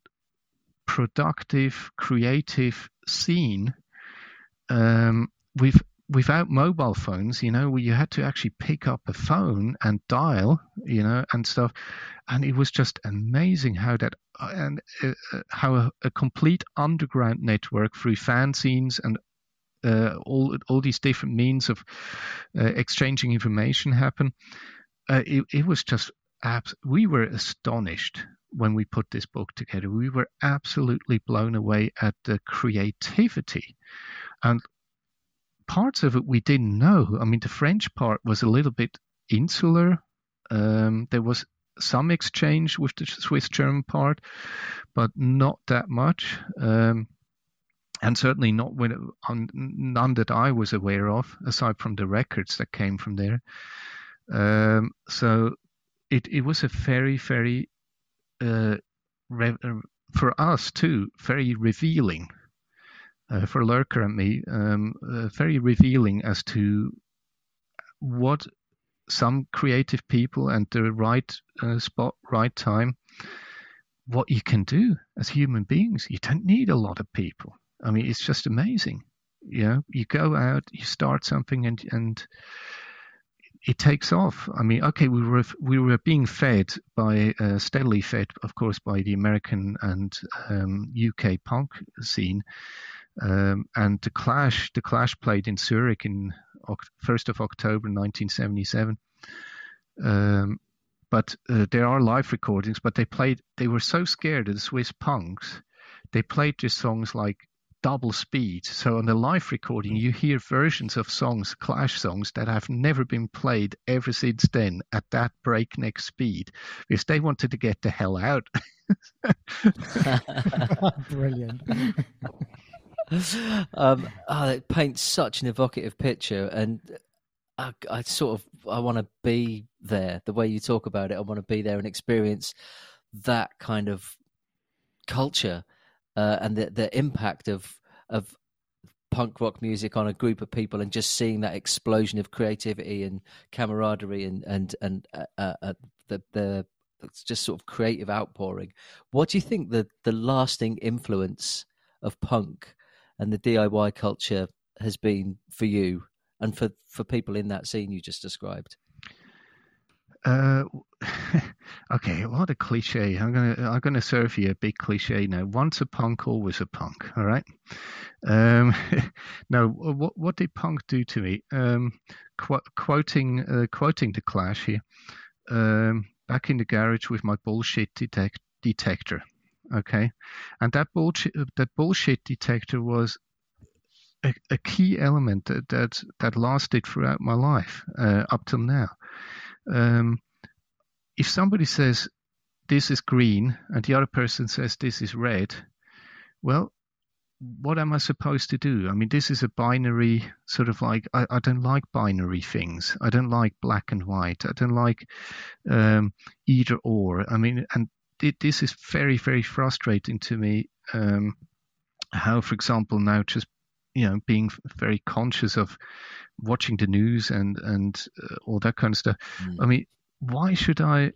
productive, creative scene um, with without mobile phones, you know, you had to actually pick up a phone and dial, you know, and stuff. And it was just amazing how that uh, and uh, uh, how a, a, complete underground network through fanzines and uh, all all these different means of uh, exchanging information happen. Uh, it, it was just abs- we were astonished when we put this book together. We were absolutely blown away at the creativity and parts of it we didn't know. I mean, the French part was a little bit insular. Um, there was some exchange with the Swiss German part, but not that much. Um, and certainly not when it, on, none that I was aware of, aside from the records that came from there. Um, so it, it was a very, very uh, re- for us too, very revealing. Uh, for Lurker and me, um, uh, very revealing as to what some creative people and the right uh, spot, right time, what you can do as human beings. You don't need a lot of people. I mean, it's just amazing. You know, you go out, you start something, and and it takes off. I mean, okay, we were we were being fed by uh, steadily fed, of course, by the American and um, UK punk scene, um, and the Clash. The Clash played in Zurich in first of October 1977. Um, but uh, there are live recordings. But they played. They were so scared of the Swiss punks. They played just songs like double speed. So on the live recording, you hear versions of songs, Clash songs, that have never been played ever since then at that breakneck speed because they wanted to get the hell out. Brilliant. um, oh, it paints such an evocative picture, and I, I sort of I want to be there. The way you talk about it, I want to be there and experience that kind of culture uh, and the the impact of of punk rock music on a group of people and just seeing that explosion of creativity and camaraderie and and and uh, uh, uh the the just sort of creative outpouring. What do you think the the lasting influence of punk and the DIY culture has been for you and for for people in that scene you just described? Uh, okay, what a cliche. I'm gonna I'm gonna serve you a big cliche now. Once a punk, always a punk. All right. Um, now, what what did punk do to me? Um, qu- quoting uh, quoting the Clash here. Um, back in the garage with my bullshit detect- detector. Okay, and that bullshit that bullshit detector was a, a key element that, that that lasted throughout my life uh, up till now um, if somebody says this is green and the other person says this is red, well, what am I supposed to do? I mean, this is a binary sort of like I, I don't like binary things. I don't like black and white. I don't like um, either or. I mean, and it, this is very very frustrating to me. Um, how, for example, now just you know being very conscious of watching the news and and uh, all that kind of stuff. Mm. I mean, why should I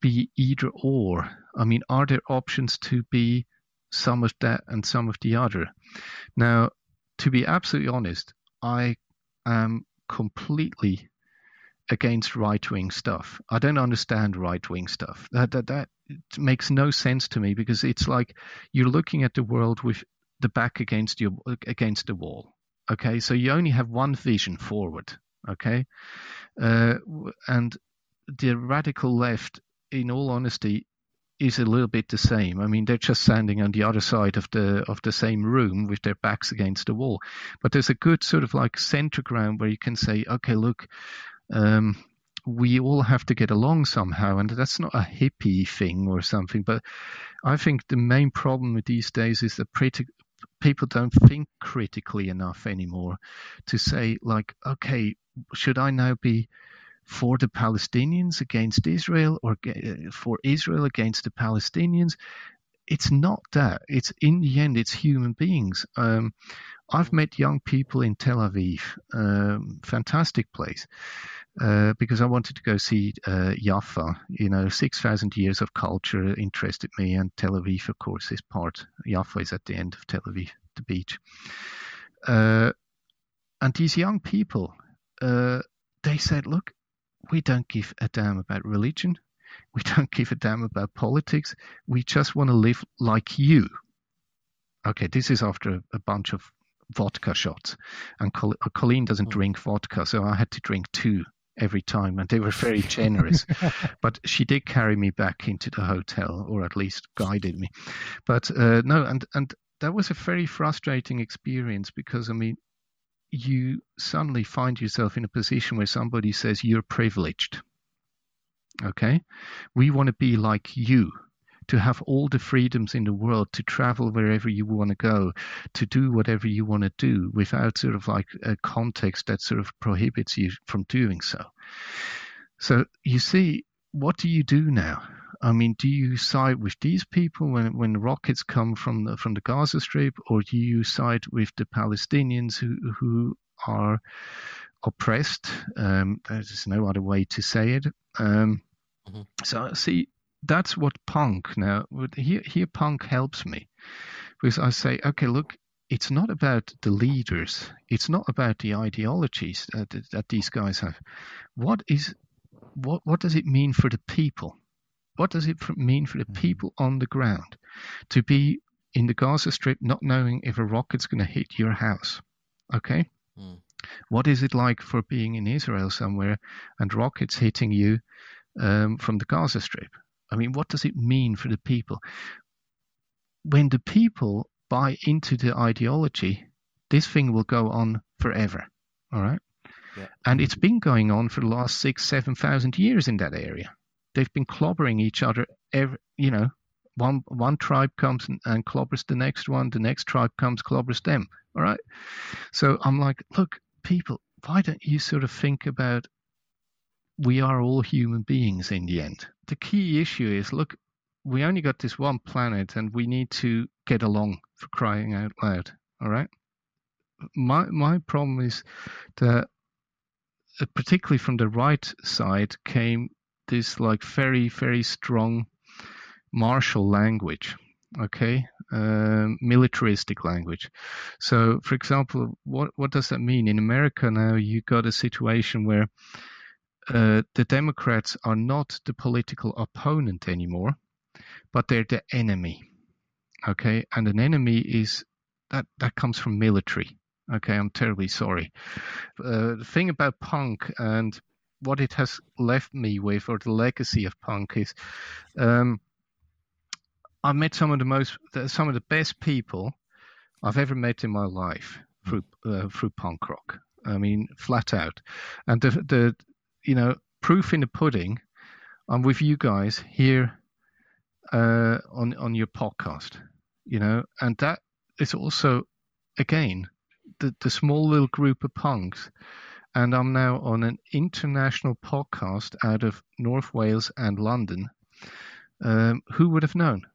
be either or? I mean, are there options to be some of that and some of the other? Now, to be absolutely honest, I am completely against right wing stuff. I don't understand right wing stuff. That, that that makes no sense to me because it's like you're looking at the world with the back against your against the wall. Okay, so you only have one vision forward. Okay, uh, and the radical left, in all honesty, is a little bit the same. I mean, they're just standing on the other side of the of the same room with their backs against the wall. But there's a good sort of like center ground where you can say, okay, look, um, we all have to get along somehow, and that's not a hippie thing or something. But I think the main problem with these days is that pretty, people don't think critically enough anymore to say like okay should i now be for the palestinians against israel or for israel against the palestinians it's not that it's in the end it's human beings um, i've met young people in tel aviv um, fantastic place uh, because I wanted to go see uh, Jaffa. You know, 6,000 years of culture interested me, and Tel Aviv, of course, is part. Jaffa is at the end of Tel Aviv, the beach. Uh, and these young people, uh, they said, look, we don't give a damn about religion. We don't give a damn about politics. We just want to live like you. Okay, this is after a bunch of vodka shots. And Colleen doesn't hmm. drink vodka, so I had to drink two every time, and they were very generous. but she did carry me back into the hotel, or at least guided me. But uh, no, and and that was a very frustrating experience because I mean, you suddenly find yourself in a position where somebody says you're privileged. Okay, we want to be like you to have all the freedoms in the world to travel wherever you want to go, to do whatever you want to do without sort of like a context that sort of prohibits you from doing so. So you see, what do you do now? I mean, do you side with these people when when rockets come from the from the Gaza Strip, or do you side with the Palestinians who who are oppressed? Um, there's no other way to say it. Um, mm-hmm. So see, that's what punk now. Here, here, punk helps me because I say, okay, look, it's not about the leaders. It's not about the ideologies that, that these guys have. What is what what does it mean for the people? What does it mean for the mm-hmm. people on the ground to be in the Gaza Strip not knowing if a rocket's going to hit your house? Okay? Mm. What is it like for being in Israel somewhere and rockets hitting you um, from the Gaza Strip? I mean, what does it mean for the people? When the people buy into the ideology, this thing will go on forever. All right. Yeah. And it's been going on for the last six, seven thousand years in that area. They've been clobbering each other. Every, you know, one one tribe comes and, and clobbers the next one. The next tribe comes, clobbers them. All right. So I'm like, look, people, why don't you sort of think about we are all human beings in the end? The key issue is, look, we only got this one planet and we need to get along for crying out loud. All right. My my problem is that uh, particularly from the right side came this like very very strong martial language okay um, militaristic language so for example what what does that mean in america now you got a situation where uh, the democrats are not the political opponent anymore but they're the enemy. Okay, and an enemy is that that comes from military. Okay, I'm terribly sorry. Uh, the thing about punk and what it has left me with, or the legacy of punk, is um, I met some of the most, some of the best people I've ever met in my life through uh, through punk rock. I mean, flat out. And the the you know proof in the pudding. I'm with you guys here uh, on on your podcast, you know, and that is also again the the small little group of punks, and I'm now on an international podcast out of North Wales and London. Um, who would have known?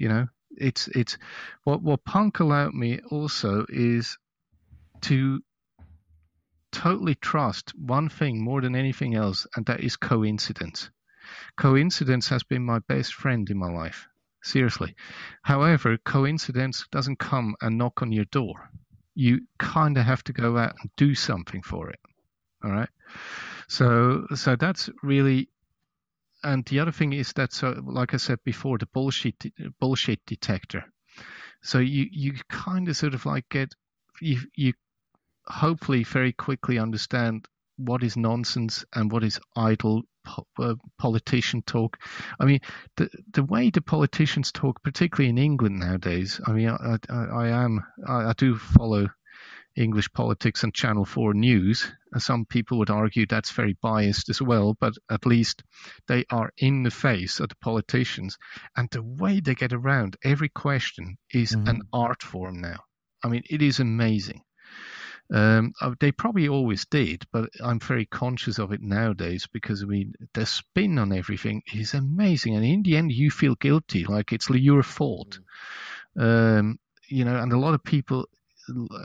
You know, it's it's what what punk allowed me also is to totally trust one thing more than anything else, and that is coincidence. Coincidence has been my best friend in my life. Seriously. However, coincidence doesn't come and knock on your door. You kind of have to go out and do something for it. All right. So, so that's really, and the other thing is that, so like I said before, the bullshit bullshit detector. So you you kind of sort of like get you you hopefully very quickly understand what is nonsense and what is idle po- uh, politician talk. I mean, the the way the politicians talk, particularly in England nowadays. I mean, I, I, I am I, I, do follow English politics and Channel Four News. Some people would argue that's very biased as well, but at least they are in the face of the politicians, and the way they get around every question is mm-hmm. an art form now. I mean, it is amazing. Um, uh, they probably always did, but I'm very conscious of it nowadays because I mean the spin on everything is amazing, and in the end you feel guilty, like it's your fault. Mm. Um, you know, and a lot of people,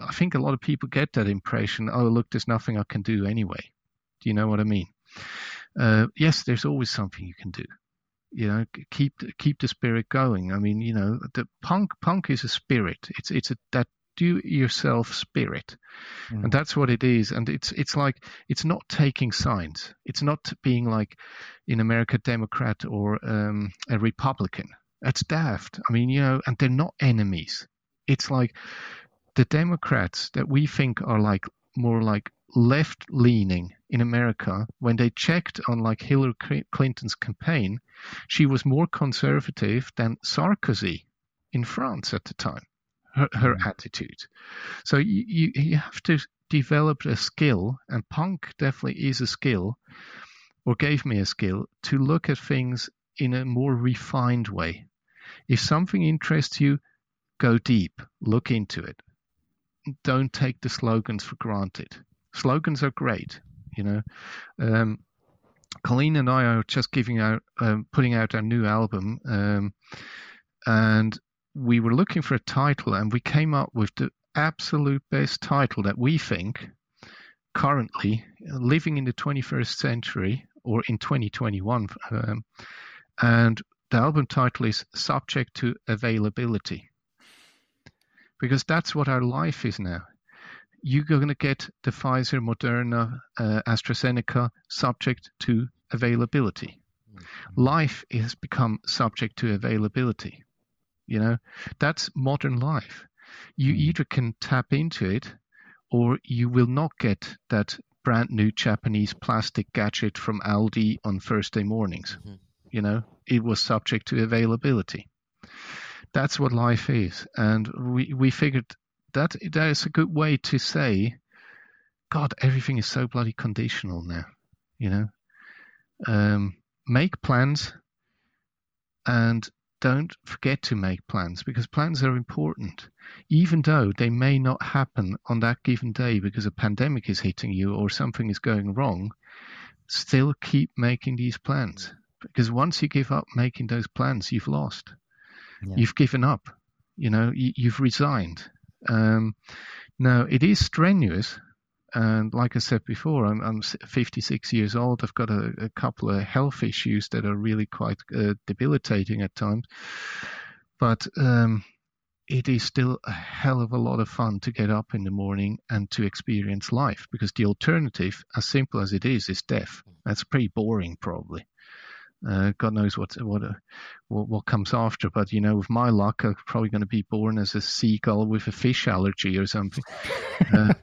I think a lot of people get that impression. Oh, look, there's nothing I can do anyway. Do you know what I mean? Uh, yes, there's always something you can do. You know, keep keep the spirit going. I mean, you know, the punk punk is a spirit. It's it's a that do yourself spirit mm. and that's what it is and it's it's like it's not taking sides it's not being like in america democrat or um, a republican that's daft i mean you know and they're not enemies it's like the democrats that we think are like more like left leaning in america when they checked on like hillary clinton's campaign she was more conservative than sarkozy in france at the time her, her mm. attitude. So you, you, you have to develop a skill, and punk definitely is a skill, or gave me a skill to look at things in a more refined way. If something interests you, go deep, look into it. Don't take the slogans for granted. Slogans are great, you know, um, Colleen and I are just giving out, um, putting out our new album, um, and we were looking for a title, and we came up with the absolute best title that we think currently living in the 21st century or in 2021, um, and the album title is "Subject to Availability," because that's what our life is now you're going to get the Pfizer, Moderna, uh, AstraZeneca subject to availability. Mm-hmm. Life has become subject to availability. You know, that's modern life. You mm-hmm. either can tap into it or you will not get that brand new Japanese plastic gadget from Aldi on Thursday mornings. Mm-hmm. You know, it was subject to availability. That's what life is. And we, we figured that that is a good way to say, God, everything is so bloody conditional now. You know, um, make plans and don't forget to make plans because plans are important, even though they may not happen on that given day because a pandemic is hitting you or something is going wrong. Still keep making these plans because once you give up making those plans, you've lost. Yeah. You've given up. You know, you, you've resigned um, now, it is strenuous. And like I said before, I'm, I'm 56 years old. I've got a, a, couple of health issues that are really quite uh, debilitating at times. But um, it is still a hell of a lot of fun to get up in the morning and to experience life because the alternative, as simple as it is, is death. That's pretty boring, probably. Uh, God knows what, what uh, what what comes after. But you know, with my luck, I'm probably going to be born as a seagull with a fish allergy or something. Uh,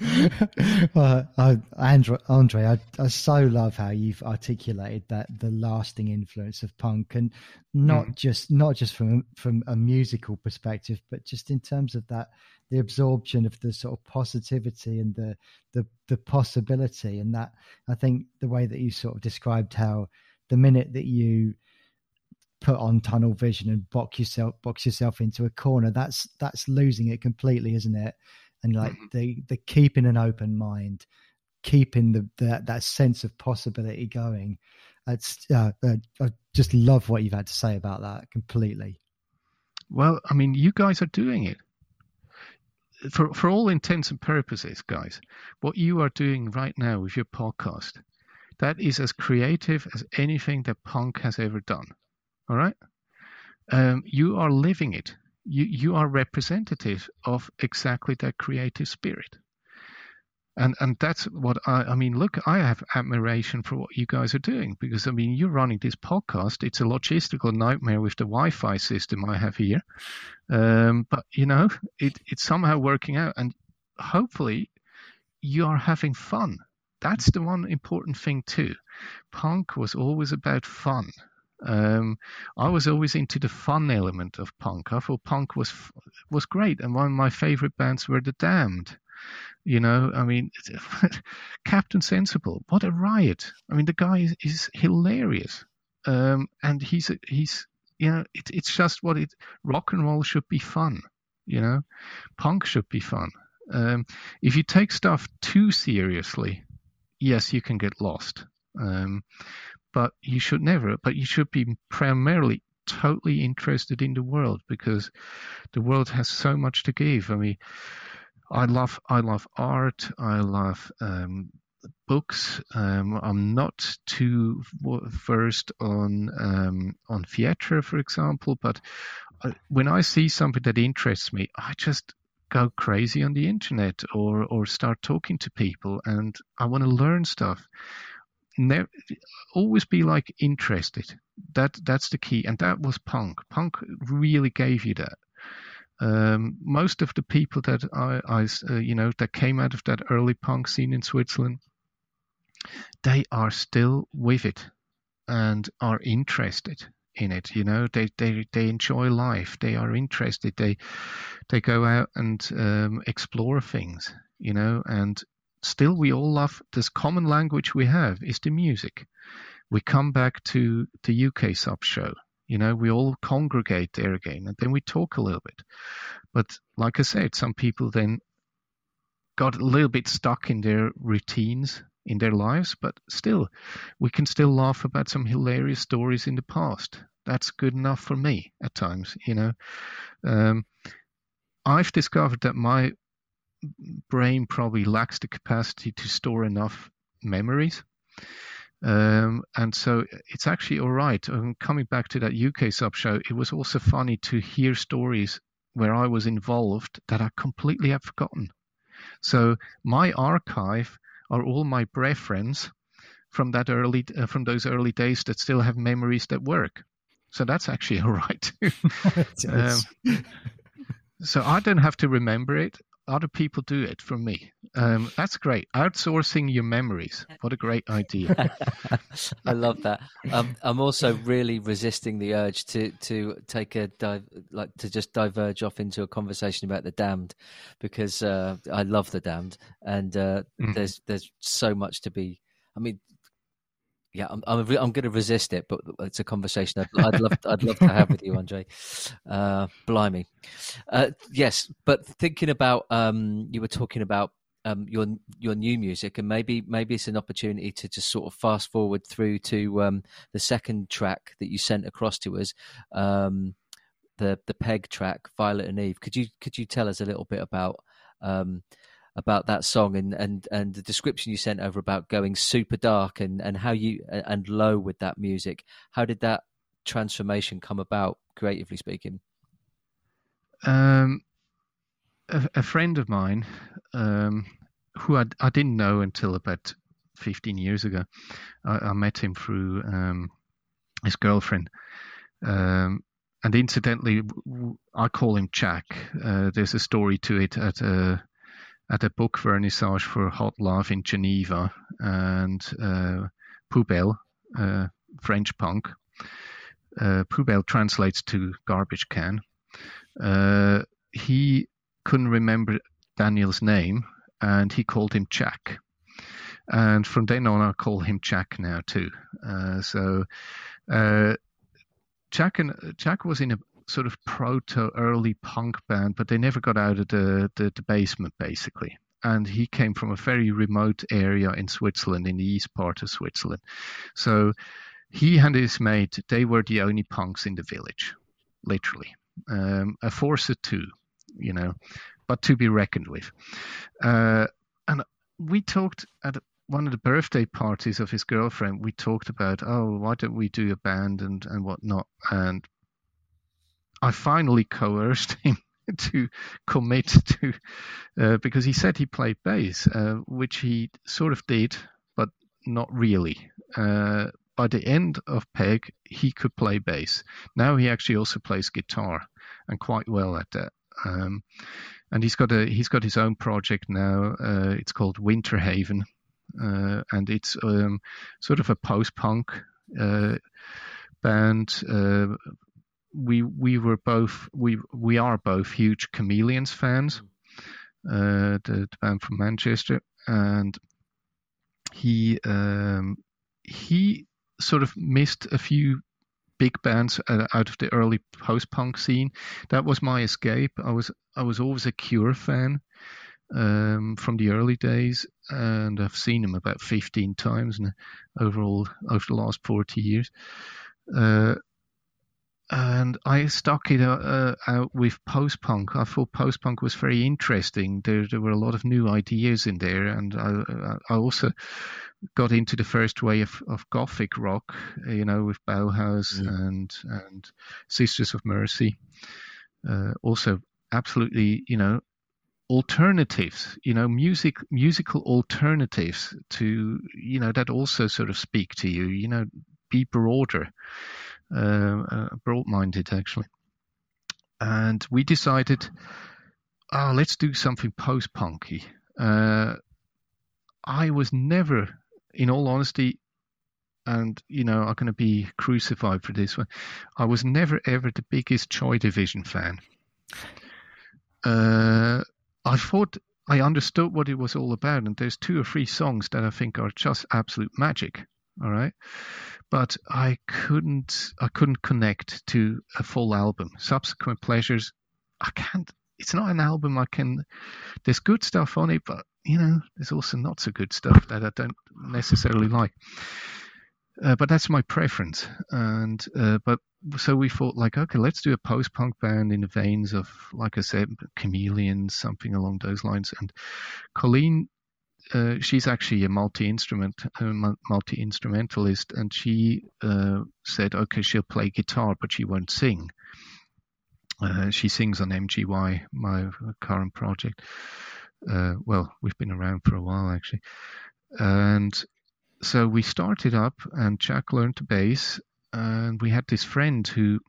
well, I, Andre, Andre I, I so love how you've articulated that the lasting influence of punk, and not mm. just not just from from a musical perspective, but just in terms of that the absorption of the sort of positivity and the the the possibility, and that I think the way that you sort of described how the minute that you put on tunnel vision and box yourself box yourself into a corner that's that's losing it completely isn't it and like mm-hmm. the the keeping an open mind, keeping the, the that sense of possibility going. It's uh, uh, I just love what you've had to say about that completely. Well, I mean, you guys are doing it for for all intents and purposes, guys. What you are doing right now with your podcast, that is as creative as anything that punk has ever done. All right, um, you are living it you, you are representative of exactly that creative spirit. And and that's what I, I mean. Look, I have admiration for what you guys are doing because I mean, you're running this podcast. It's a logistical nightmare with the Wi-Fi system I have here, um, but you know, it, it's somehow working out, and hopefully, you are having fun. That's the one important thing too. Punk was always about fun. Um, I was always into the fun element of punk. I thought punk was was great, and one of my favorite bands were the Damned. You know, I mean, Captain Sensible, what a riot! I mean, the guy is, is hilarious, um, and he's he's you know, it, it's just what it. Rock and roll should be fun. You know, punk should be fun. Um, if you take stuff too seriously, yes, you can get lost. Um, but you should never, but you should be primarily totally interested in the world because the world has so much to give. I mean, I love I love art. I love um, books. Um, I'm not too versed on um, on theatre, for example, but uh, when I see something that interests me, I just go crazy on the internet or or start talking to people, and I want to learn stuff never always be like interested. That that's the key, and that was punk. Punk really gave you that. Um, most of the people that I, I uh, you know, that came out of that early punk scene in Switzerland, they are still with it and are interested in it. You know, they they they enjoy life. They are interested. They they go out and um, explore things. You know, and still we all love this common language we have is the music. We come back to the UK sub show. You know, we all congregate there again and then we talk a little bit. But like I said, some people then got a little bit stuck in their routines in their lives, but still, we can still laugh about some hilarious stories in the past. That's good enough for me at times, you know. Um, I've discovered that my brain probably lacks the capacity to store enough memories. Um, and so it's actually all right. Um, coming back to that UK sub show, it was also funny to hear stories where I was involved that I completely have forgotten. So my archive are all my friends from that early uh, from those early days that still have memories that work. So that's actually all right. um, so I don't have to remember it other people do it for me. Um, that's great. Outsourcing your memories. What a great idea. I love that. Um, I'm also really resisting the urge to to take a dive, like to just diverge off into a conversation about the damned, because uh, I love the damned, and uh, mm. there's there's so much to be. I mean, yeah, I'm I'm, I'm going to resist it, but it's a conversation I'd, I'd love I'd love to have with you, Andre. Uh, blimey, uh, yes. But thinking about um, you were talking about um, your your new music, and maybe maybe it's an opportunity to just sort of fast forward through to um, the second track that you sent across to us, um, the the Peg track, Violet and Eve. Could you could you tell us a little bit about um, about that song and, and, and the description you sent over about going super dark and, and how you and low with that music. How did that transformation come about, creatively speaking? Um, a, a friend of mine, um, who I, I didn't know until about 15 years ago, I, I met him through um, his girlfriend. Um, and incidentally, I call him Jack. Uh, there's a story to it at a at a book vernissage for Hot Love in Geneva, and uh, Poubelle, uh, French punk. Uh, Poubelle translates to garbage can. Uh, he couldn't remember Daniel's name, and he called him Jack. And from then on, I call him Jack now too. Uh, so uh, Jack and Jack was in a sort of proto early punk band, but they never got out of the, the, the basement basically. And he came from a very remote area in Switzerland, in the east part of Switzerland. So he and his mate, they were the only punks in the village, literally. Um, a force of two, you know, but to be reckoned with. Uh, and we talked at one of the birthday parties of his girlfriend. We talked about, oh, why don't we do a band and and whatnot? And I finally coerced him to commit to uh, because he said he played bass, uh, which he sort of did, but not really. Uh, by the end of Peg, he could play bass. Now he actually also plays guitar and quite well at that. Um, and he's got a he's got his own project now. Uh, it's called Winter Haven, uh, and it's um, sort of a post punk uh, band we we were both we we are both huge Chameleons fans, uh, the, the, band from Manchester, and he um, he sort of missed a few big bands uh, out of the early post punk scene. That was my escape. I was I was always a Cure fan um, from the early days, and I've seen them about 15 times and overall over the last 40 years. Uh, and I stuck it uh, out with post punk. I thought post punk was very interesting. There, there were a lot of new ideas in there, and I, I also got into the first wave of, of gothic rock, you know, with Bauhaus mm. and and Sisters of Mercy. Uh, also, absolutely, you know, alternatives, you know, music musical alternatives to you know that also sort of speak to you. You know, be broader uh, uh, broad-minded actually, and we decided, oh, let's do something post-punky. Uh, I was never, in all honesty, and you know I'm going to be crucified for this one. I was never ever the biggest Joy Division fan. Uh, I thought I understood what it was all about, and there's two or three songs that I think are just absolute magic. All right, but I couldn't I couldn't connect to a full album. Subsequent Pleasures, I can't. It's not an album I can. There's good stuff on it, but you know, there's also not so good stuff that I don't necessarily like. Uh, but that's my preference. And uh, but so we thought like, okay, let's do a post-punk band in the veins of, like I said, Chameleons, something along those lines. And Colleen, uh, she's actually a multi-instrument, multi-instrumentalist, and she uh, said, okay, she'll play guitar, but she won't sing. Uh, she sings on MGY, my current project. Uh, well, we've been around for a while actually, and so we started up, and Jack learned the bass, and we had this friend who,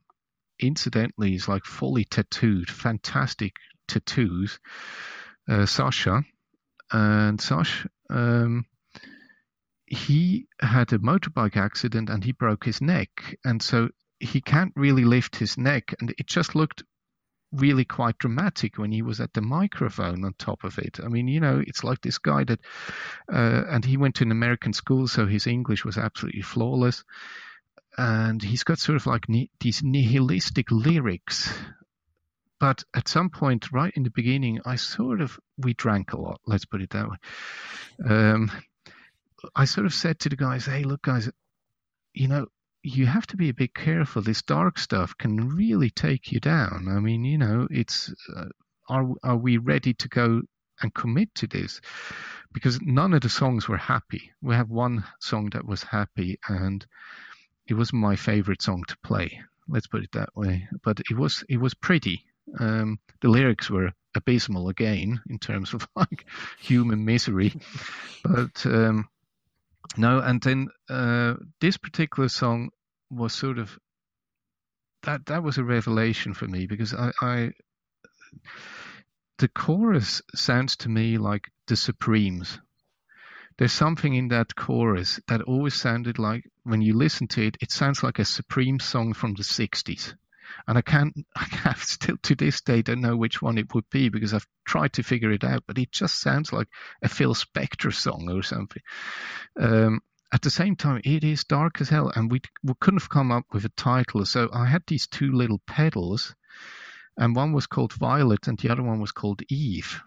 incidentally, is like fully tattooed, fantastic tattoos, uh, Sasha, and Sash, Um, he had a motorbike accident and he broke his neck, and so he can't really lift his neck, and it just looked really quite dramatic when he was at the microphone on top of it. I mean, you know, it's like this guy that, uh, and he went to an American school, so his English was absolutely flawless. And he's got sort of like these nihilistic lyrics. But at some point, right in the beginning, I sort of, we drank a lot, let's put it that way. Um, I sort of said to the guys, hey, look, guys, you know, you have to be a bit careful. This dark stuff can really take you down. I mean, you know, it's uh, are are we ready to go and commit to this? Because none of the songs were happy. We have one song that was happy, and it was my favorite song to play. Let's put it that way. But it was it was pretty. Um, the lyrics were abysmal again in terms of like human misery, but um, no, and then uh, this particular song was sort of that that was a revelation for me because I, I the chorus sounds to me like the Supremes. There's something in that chorus that always sounded like when you listen to it, it sounds like a Supreme song from the '60s and I can't, I can't still to this day don't know which one it would be because I've tried to figure it out, but it just sounds like a Phil Spector song or something. Um, at the same time, it is dark as hell, and we, we couldn't have come up with a title. So I had these two little pedals, and one was called Violet, and the other one was called Eve.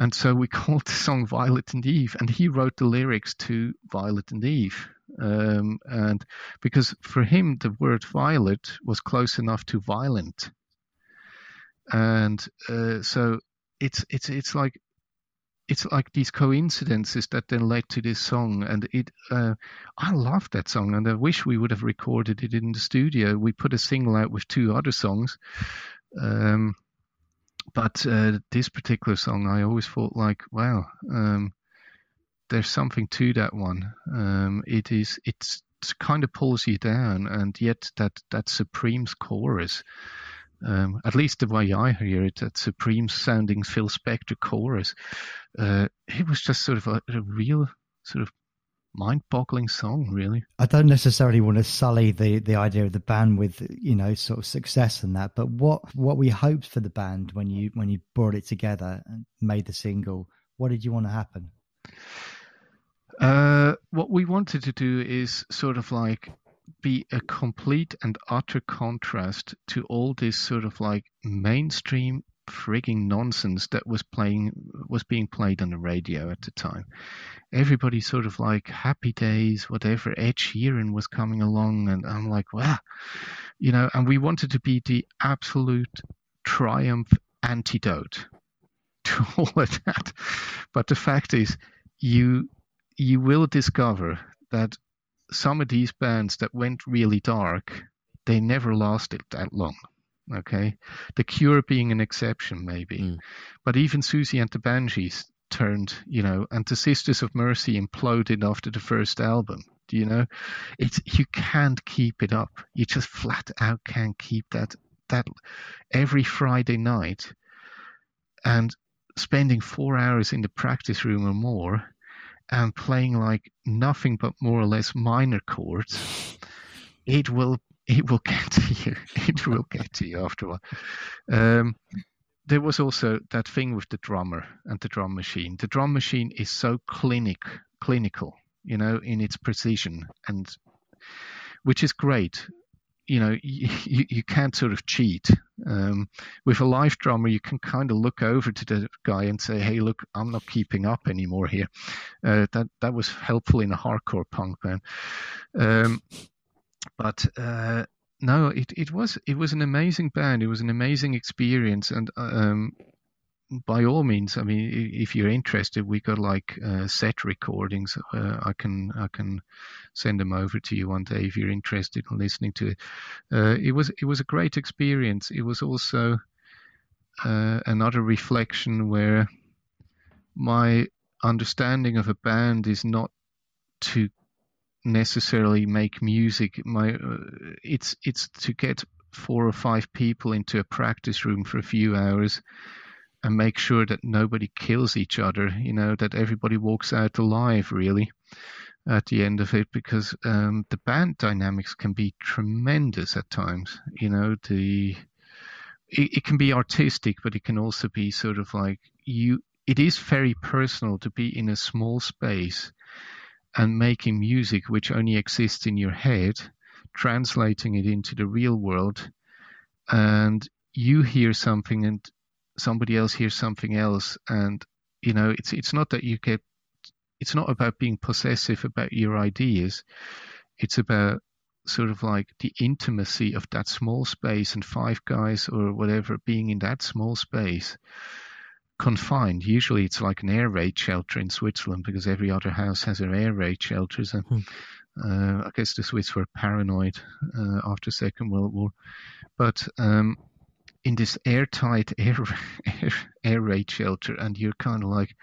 And so we called the song Violet and Eve, and he wrote the lyrics to Violet and Eve. Um, and because for him, the word violet was close enough to violent. And uh, so it's it's it's like it's like these coincidences that then led to this song and it uh, i love that song and i wish we would have recorded it in the studio we put a single out with two other songs um, but uh, this particular song, I always thought like, wow, um, there's something to that one. Um, it is, it's, it kind of pulls you down, and yet that that Supremes chorus, um, at least the way I hear it, that Supreme sounding Phil Spector chorus, uh, it was just sort of a, a real sort of mind-boggling song, really. I don't necessarily want to sully the the idea of the band with you know sort of success and that, but what what we hoped for the band when you when you brought it together and made the single, what did you want to happen? Uh, what we wanted to do is sort of like be a complete and utter contrast to all this sort of like mainstream frigging nonsense that was playing was being played on the radio at the time. Everybody sort of like happy days, whatever. Ed Sheeran was coming along, and I'm like, wow, you know. And we wanted to be the absolute triumph antidote to all of that. But the fact is, you you will discover that some of these bands that went really dark, they never lasted that long. Okay, The Cure being an exception, maybe, mm. but even Siouxsie and the Banshees turned, you know, and the Sisters of Mercy imploded after the first album. Do you know? It's you can't keep it up. You just flat out can't keep that that every Friday night and spending four hours in the practice room or more and playing like nothing but more or less minor chords. It will it will get to you. It will get to you after a while. Um, there was also that thing with the drummer and the drum machine. The drum machine is so clinic, clinical, you know, in its precision, and which is great. you know you, you can't sort of cheat um, with a live drummer you can kind of look over to the guy and say hey look i'm not keeping up anymore here uh, that that was helpful in a hardcore punk band um, but uh, no it, it was it was an amazing band it was an amazing experience and um, by all means, I mean, if you're interested, we got like uh, set recordings. Uh, I can I can send them over to you one day if you're interested in listening to it. Uh, it was it was a great experience. It was also uh, another reflection where my understanding of a band is not to necessarily make music. My uh, it's it's to get four or five people into a practice room for a few hours and make sure that nobody kills each other, you know, that everybody walks out alive, really, at the end of it, because um, the band dynamics can be tremendous at times. You know, the it, it, can be artistic, but it can also be sort of like you. It is very personal to be in a small space and making music which only exists in your head, translating it into the real world, and you hear something and somebody else hears something else and you know it's it's not that you get it's not about being possessive about your ideas. It's about sort of like the intimacy of that small space and five guys or whatever being in that small space confined usually it's like an air raid shelter in switzerland because every other house has an air raid shelters and hmm. uh, i guess the swiss were paranoid uh, after second world war but um, in this airtight air, air air raid shelter, and you're kind of like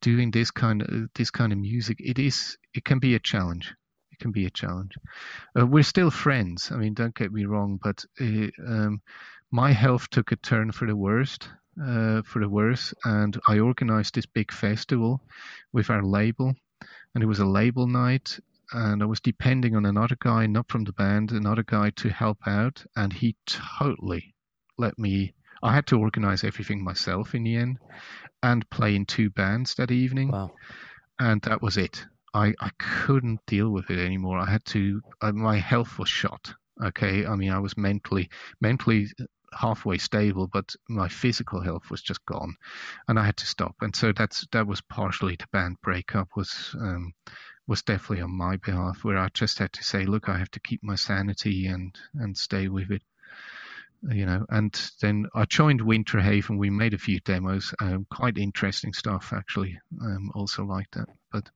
doing this kind of this kind of music. It is it can be a challenge. It can be a challenge. Uh, we're still friends. I mean, don't get me wrong, but uh, um, my health took a turn for the worst. Uh, for the worse, and I organized this big festival with our label, and it was a label night, and I was depending on another guy, not from the band, another guy to help out, and he totally let me. I had to organize everything myself in the end, and play in two bands that evening. Wow. And that was it. I, I couldn't deal with it anymore. I had to. Uh, my health was shot. Okay, I mean, I was mentally mentally halfway stable, but my physical health was just gone, and I had to stop. And so that's that was partially the band breakup was um, was definitely on my behalf, where I just had to say, look, I have to keep my sanity and and stay with it you know, and then I joined Winterhaven. We made a few demos, um, quite interesting stuff actually. Um, also like that, but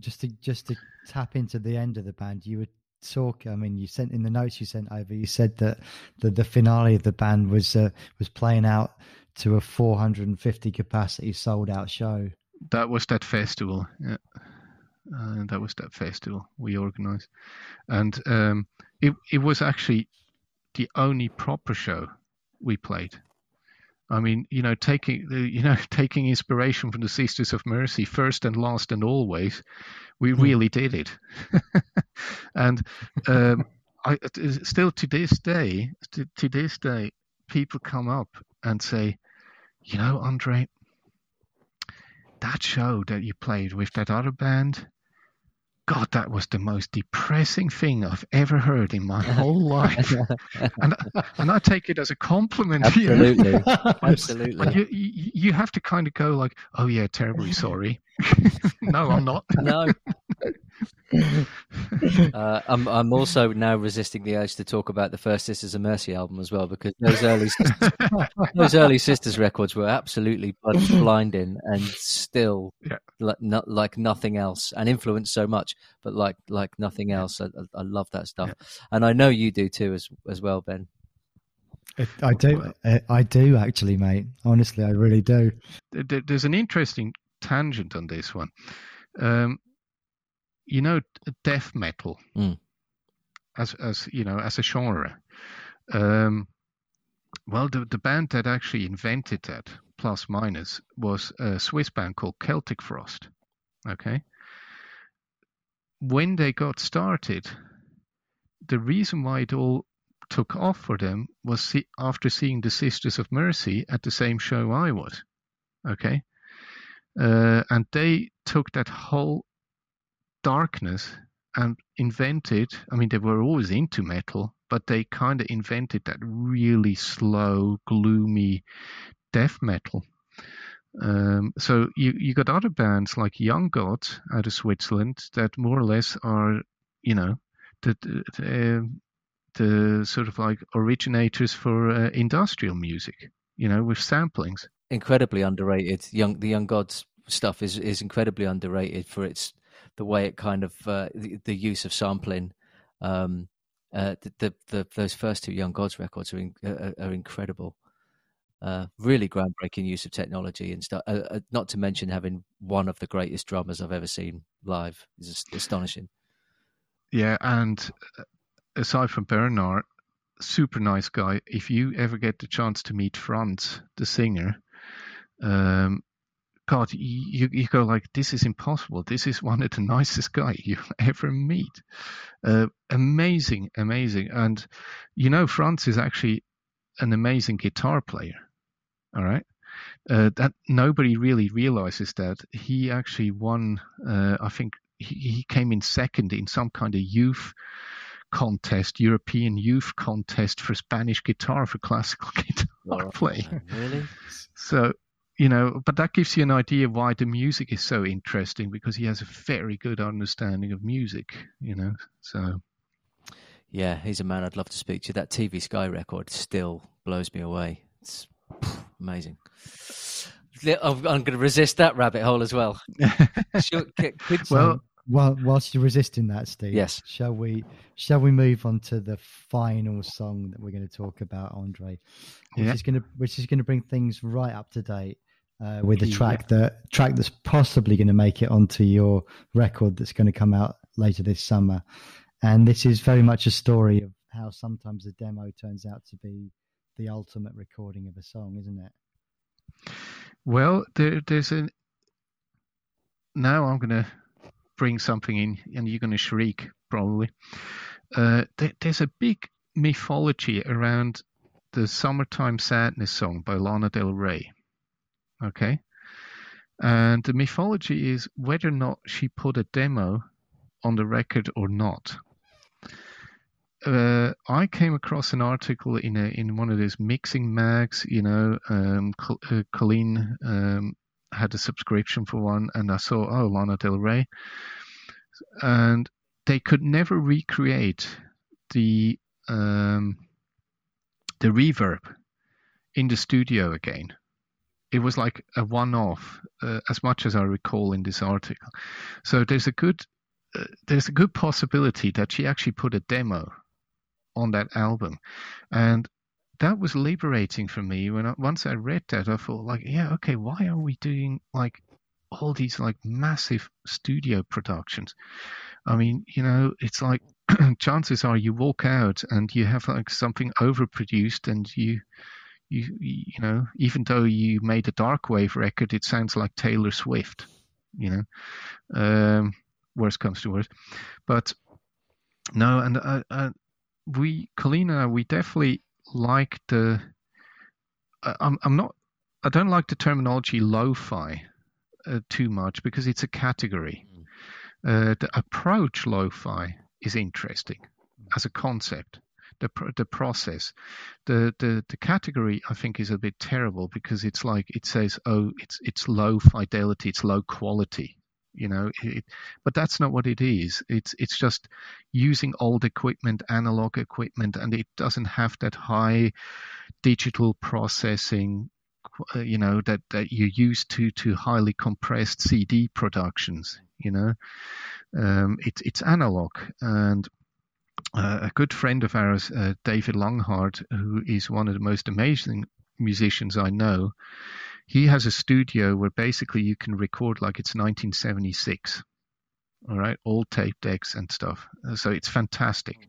just to just to tap into the end of the band, you were talking. I mean, you sent in the notes you sent over. You said that the the finale of the band was uh, was playing out to a 450 capacity sold out show. That was that festival. Yeah. Uh, that was that festival we organized, and um, it it was actually the only proper show we played. I mean, you know, taking the, you know, taking inspiration from the Sisters of Mercy, first and last and always, we hmm. really did it. and um, I still to this day, to, to this day, people come up and say, you know, Andre, that show that you played with that other band, God, that was the most depressing thing I've ever heard in my whole life. and, and I take it as a compliment. Absolutely. You know? Absolutely. You, you, you, have to kind of go like, oh, yeah, terribly sorry. no, I'm not. no. uh, I'm I'm also now resisting the urge to talk about the first Sisters of Mercy album as well because those early sisters, those early Sisters records were absolutely blinding and still yeah. like, not, like nothing else and influenced so much, but like like nothing else. I, I love that stuff, yeah. and I know you do too as as well, Ben. I do. I do actually, mate. Honestly, I really do. There's an interesting tangent on this one. Um, you know, death metal mm. as as you know as a genre. Um, well, the the band that actually invented that, plus minus, was a Swiss band called Celtic Frost. Okay. When they got started, the reason why it all took off for them was see, after seeing the Sisters of Mercy at the same show I was. Okay. Uh, and they took that whole darkness and invented. I mean, they were always into metal, but they kind of invented that really slow, gloomy death metal. Um, so you you got other bands like Young God out of Switzerland that more or less are, you know, the the, um, the sort of like originators for uh, industrial music, you know, with samplings. Incredibly underrated. Young the Young Gods stuff is is incredibly underrated for its the way it kind of uh, the, the, use of sampling. Um, uh, the, the, the, those first two Young Gods records are in, are, are incredible. Really groundbreaking use of technology and stuff. Uh, uh, not to mention having one of the greatest drummers I've ever seen live is astonishing. Yeah, and uh, aside from Bernard, super nice guy. If you ever get the chance to meet Franz, the singer, um, God, you, you go like, this is impossible. This is one of the nicest guy you ever meet. Uh, amazing, amazing. And you know, Franz is actually an amazing guitar player. All right. Uh, that nobody really realizes that he actually won. Uh, I think he, he came in second in some kind of youth contest, European youth contest for Spanish guitar for classical guitar playing. Really? So you know, but that gives you an idea why the music is so interesting because he has a very good understanding of music. You know, so. Yeah, he's a man I'd love to speak to. That TV Sky record still blows me away. It's Amazing. I'm, going to resist that rabbit hole as well. well, while, whilst you're resisting that, Steve, yes. Shall we? Shall we move on to the final song that we're going to talk about, Andre? Which yeah. is going to which is going to bring things right up to date uh, with the track yeah. that track that's possibly going to make it onto your record that's going to come out later this summer. And this is very much a story of how sometimes a demo turns out to be the ultimate recording of a song, isn't it? Well, there, there's a. Now I'm going to bring something in, and you're going to shriek probably. Uh, there, there's a big mythology around the "Summertime Sadness" song by Lana Del Rey. Okay, and the mythology is whether or not she put a demo on the record or not uh, I came across an article in a, in one of those mixing mags. You know, um, uh, Colleen um, had a subscription for one, and I saw oh Lana Del Rey, and they could never recreate the um, the reverb in the studio again. It was like a one-off, uh, as much as I recall in this article. So there's a good uh, there's a good possibility that she actually put a demo on that album, and that was liberating for me. When I, once I read that, I thought like, yeah, okay, why are we doing like all these like massive studio productions? I mean, you know, it's like chances are you walk out and you have like something overproduced and you you you know even though you made a dark wave record it sounds like taylor swift you know um worst comes to worst but no and I, I, we, Kalina, we definitely like the. I'm, I'm not. I don't like the terminology lo-fi uh, too much because it's a category. Mm. Uh, the approach lo-fi is interesting mm. as a concept. The the process, the the the category I think is a bit terrible because it's like it says oh it's it's low fidelity, it's low quality you know it, but that's not what it is. It's it's just using old equipment analog equipment and it doesn't have that high digital processing uh, you know that that you're used to to highly compressed cd productions you know? Um, it's it's analog. And uh, a good friend of ours uh, david longhart who is one of the most amazing musicians i know he has a studio where basically you can record like it's 1976 all right all tape decks and stuff. Uh, so it's fantastic.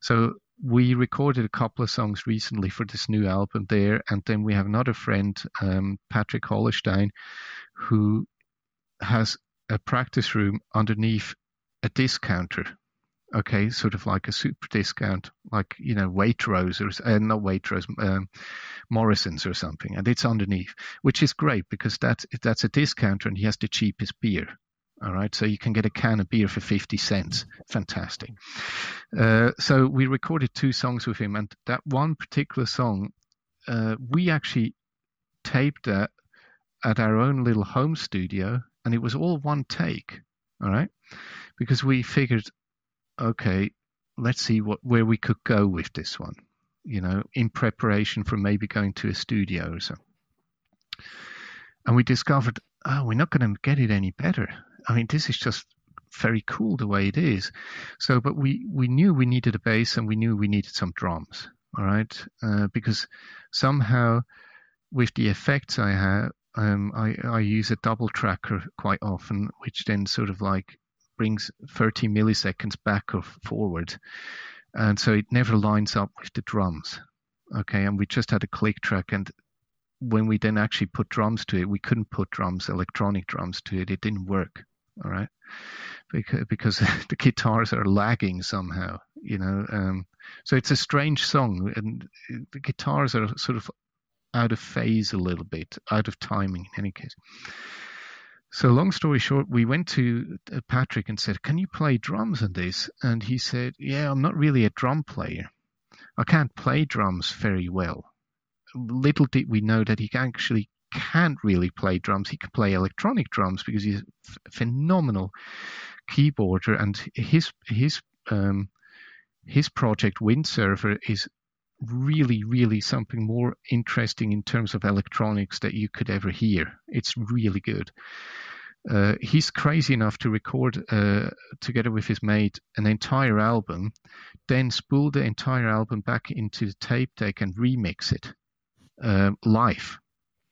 So we recorded a couple of songs recently for this new album there and then we have another friend um, patrick hollerstein who has a practice room underneath a discounter okay, sort of like a super discount, like you know Waitrose or uh, not Waitrose, um, Morrison's or something, and it's underneath, which is great because that's that's a discounter and he has the cheapest beer. All right, so you can get a can of beer for 50 cents. Fantastic. Uh, so we recorded two songs with him, and that one particular song, uh, we actually taped that at our own little home studio, and it was all one take. All right, because we figured, okay, let's see what where we could go with this one. You know, in preparation for maybe going to a studio or so. And we discovered, oh, we're not going to get it any better. I mean, this is just very cool the way it is. So, but we, we knew we needed a bass and we knew we needed some drums. All right. Uh, because somehow with the effects I have, um, I, I use a double tracker quite often, which then sort of like brings 30 milliseconds back or forward. And so it never lines up with the drums. Okay. And we just had a click track. And when we then actually put drums to it, we couldn't put drums, electronic drums to it. It didn't work all right because because the guitars are lagging somehow you know um, so it's a strange song and the guitars are sort of out of phase a little bit out of timing in any case so long story short we went to uh, patrick and said can you play drums on this? And he said yeah i'm not really a drum player. I can't play drums very well. Little did we know that he actually can't really play drums. He can play electronic drums because he's a phenomenal keyboarder, and his his um, his project Windsurfer is really, really something more interesting in terms of electronics that you could ever hear. It's really good. Uh, he's crazy enough to record uh, together with his mate an entire album, then spool the entire album back into the tape deck and remix it uh, live.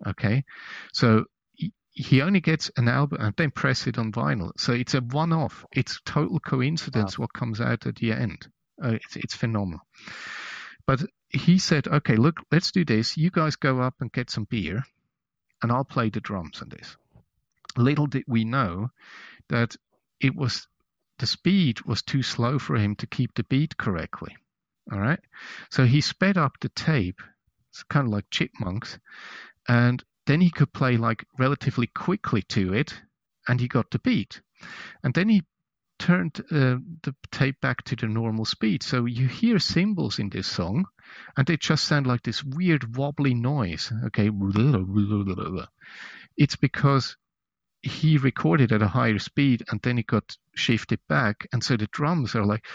Okay, so he only gets an album and then press it on vinyl. So it's a one-off. It's total coincidence wow. what comes out at the end. Uh, it's, it's phenomenal. But he said, okay, look, let's do this. You guys go up and get some beer, and I'll play the drums on this. Little did we know that it was the speed was too slow for him to keep the beat correctly. All right, so he sped up the tape. It's kind of like chipmunks, and then he could play like relatively quickly to it, and he got the beat. And then he turned uh, the tape back to the normal speed. So you hear cymbals in this song, and they just sound like this weird wobbly noise. Okay, it's because he recorded at a higher speed and then it got shifted back. And so the drums are like,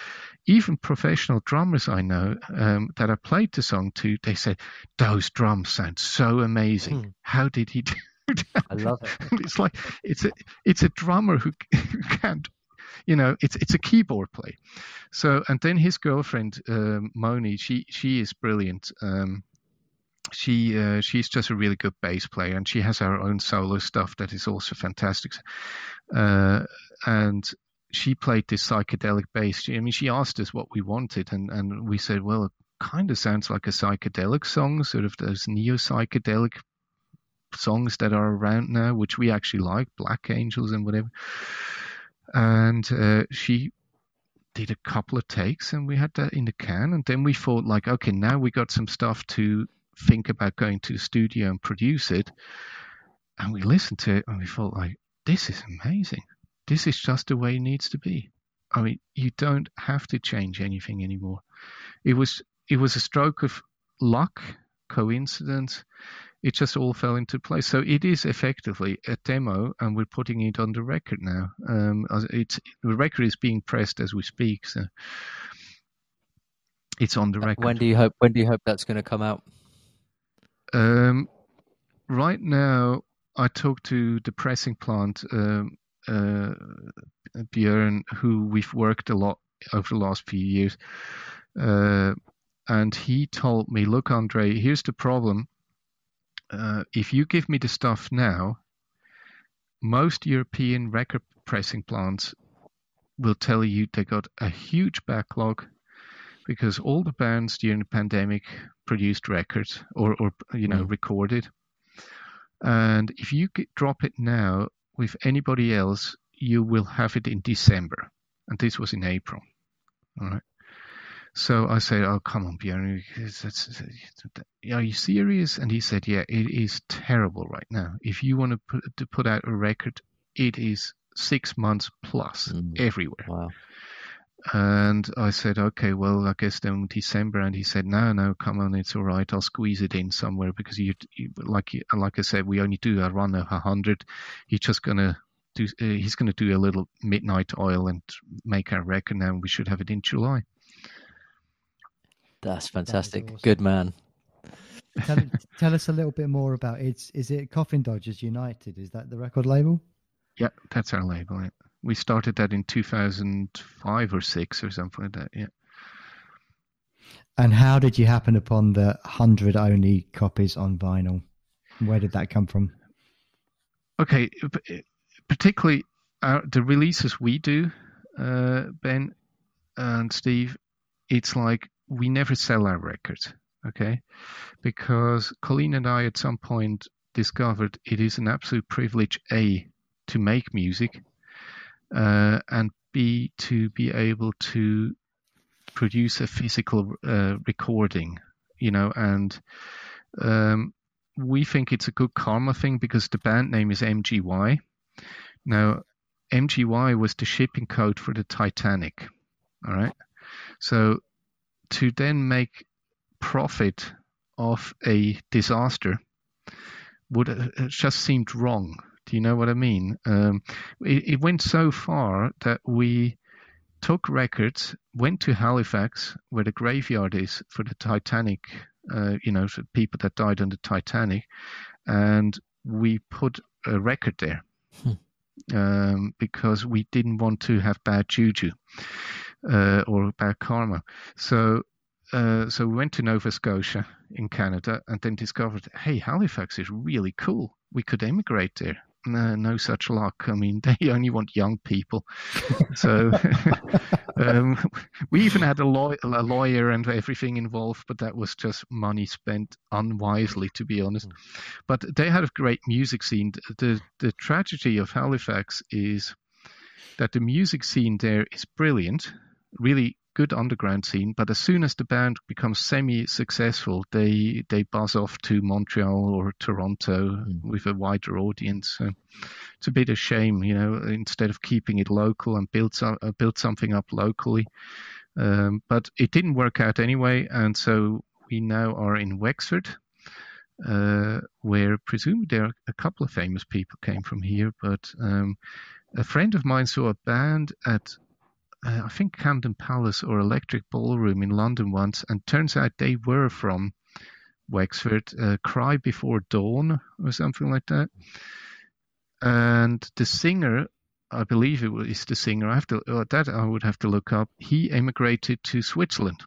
even professional drummers I know um, that I played the song to, they said, those drums sound so amazing. Hmm. How did he do that? I love it. it's like, it's a, it's a drummer who, who can't you know it's it's a keyboard play so and then his girlfriend um, moni she she is brilliant um, she uh, she's just a really good bass player, and she has her own solo stuff that is also fantastic. Uh, and she played this psychedelic bass. She, I mean, she asked us what we wanted, and, and we said, well, it kind of sounds like a psychedelic song, sort of those neo psychedelic songs that are around now, which we actually like, Black Angels and whatever. And uh, she did a couple of takes and we had that in the can and then we thought like okay now we got some stuff to think about going to the studio and produce it. And we listened to it and we felt like, this is amazing. This is just the way it needs to be. I mean, you don't have to change anything anymore. It was it was a stroke of luck, coincidence. It just all fell into place. So it is effectively a demo, and we're putting it on the record now. Um, it's the record is being pressed as we speak, so it's on the uh, record. When do you hope? When do you hope that's going to come out? Um, right now, I talked to the pressing plant, um, uh, Björn, who we've worked a lot over the last few years. Uh, and he told me, look, Andre, here's the problem. Uh, if you give me the stuff now, most European record pressing plants will tell you they got a huge backlog because all the bands during the pandemic produced records or, or you know, mm. recorded. And if you drop it now with anybody else, you will have it in December. And this was in April. All right. So I said, "Oh, come on, Björn, are you serious?" And he said, "Yeah, it is terrible right now. If you want to put, to put out a record, it is six months plus Mm. everywhere. Wow. And I said, okay, well, I guess then December. And he said, no, no, come on, it's all right. I'll squeeze it in somewhere because you, you like, like I said, we only do a run of a hundred. He's just gonna do, uh, he's gonna do a little midnight oil and make our record now. and We should have it in July. That's fantastic. awesome. Good man. Tell, tell us a little bit more about. It's, is it Coffin Dodgers United? Is that the record label? Yeah, that's our label. Yeah. We started that in 2005 or six or something like that. Yeah. And how did you happen upon the 100 only copies on vinyl? Where did that come from? Okay, particularly our, the releases we do, uh, Ben and Steve, it's like we never sell our records, okay? Because Colleen and I at some point discovered it is an absolute privilege, A, to make music, uh, and B, to be able to produce a physical uh, recording, you know, and um, we think it's a good karma thing because the band name is MGY. Now, MGY was the shipping code for the Titanic. All right. So to then make profit of a disaster would uh, just seemed wrong. Do you know what I mean? Um, it, it went so far that we took records, went to Halifax, where the graveyard is for the Titanic, uh, you know, people that died on the Titanic, and we put a record there um, because we didn't want to have bad juju uh, or about karma. So. Uh, so we went to Nova Scotia in Canada and then discovered, hey, Halifax is really cool. We could emigrate there. No, no such luck. I mean, they only want young people. So um, we even had a, law- a lawyer and everything involved, but that was just money spent unwisely, to be honest. But they had a great music scene. The the tragedy of Halifax is that the music scene there is brilliant, really good underground scene. But as soon as the band becomes semi-successful, they they buzz off to Montreal or Toronto with a wider audience. So it's a bit of shame, you know. Instead of keeping it local and build some, uh, build something up locally, um, but it didn't work out anyway, and so we now are in Wexford, uh, where presumably there are a couple of famous people came from here. But um, a friend of mine saw a band at uh, I think Camden Palace or Electric Ballroom in London once, and turns out they were from Wexford, uh, Cry Before Dawn or something like that. And the singer, I believe it was the singer. I have to uh, that I would have to look up. He emigrated to Switzerland,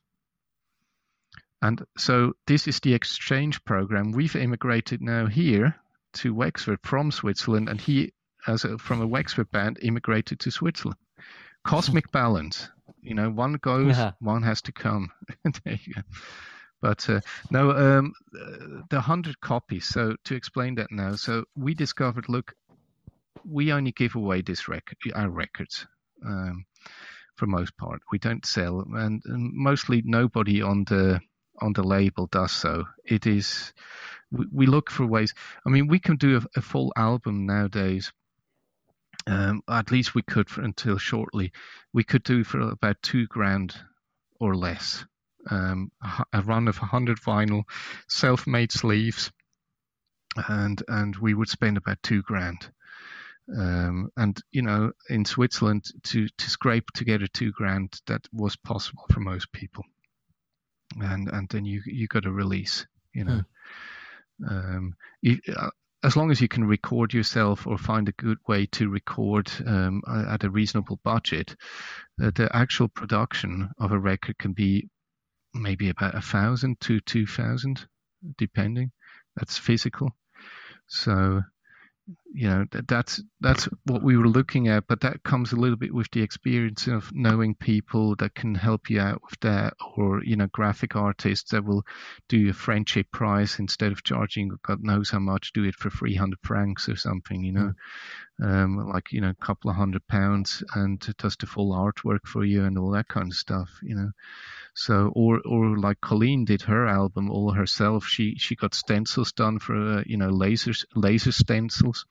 and so this is the exchange program. We've immigrated now here to Wexford from Switzerland, and he, as a, from a Wexford band, immigrated to Switzerland. Cosmic balance. You know, one goes, one has to come. there you go. But uh, no, um, the hundred copies. So to explain that now, so we discovered, look, we only give away this record, our records, um, for most part. We don't sell, and, and mostly nobody on the on the label does so. It is we, we look for ways. I mean, we can do a, a full album nowadays. Um, at least we could for, until shortly. We could do for about two grand or less. Um, a, run of 100 vinyl, self-made sleeves, and and we would spend about two grand. Um, and you know, in Switzerland, to to scrape together two grand, that was possible for most people. And and then you you got a release, you know. Um, you, uh, as long as you can record yourself or find a good way to record um, at a reasonable budget, uh, the actual production of a record can be maybe about a thousand to two thousand, depending. That's physical. So, you know, that, that's that's what we were looking at, but that comes a little bit with the experience of knowing people that can help you out with that, or you know, graphic artists that will do a friendship price instead of charging God knows how much, do it for three hundred francs or something, you know. um, like you know a couple of hundred pounds and does the full artwork for you and all that kind of stuff you know? So or or like Colleen did her album all herself. She she got stencils done for uh, you know laser laser stencils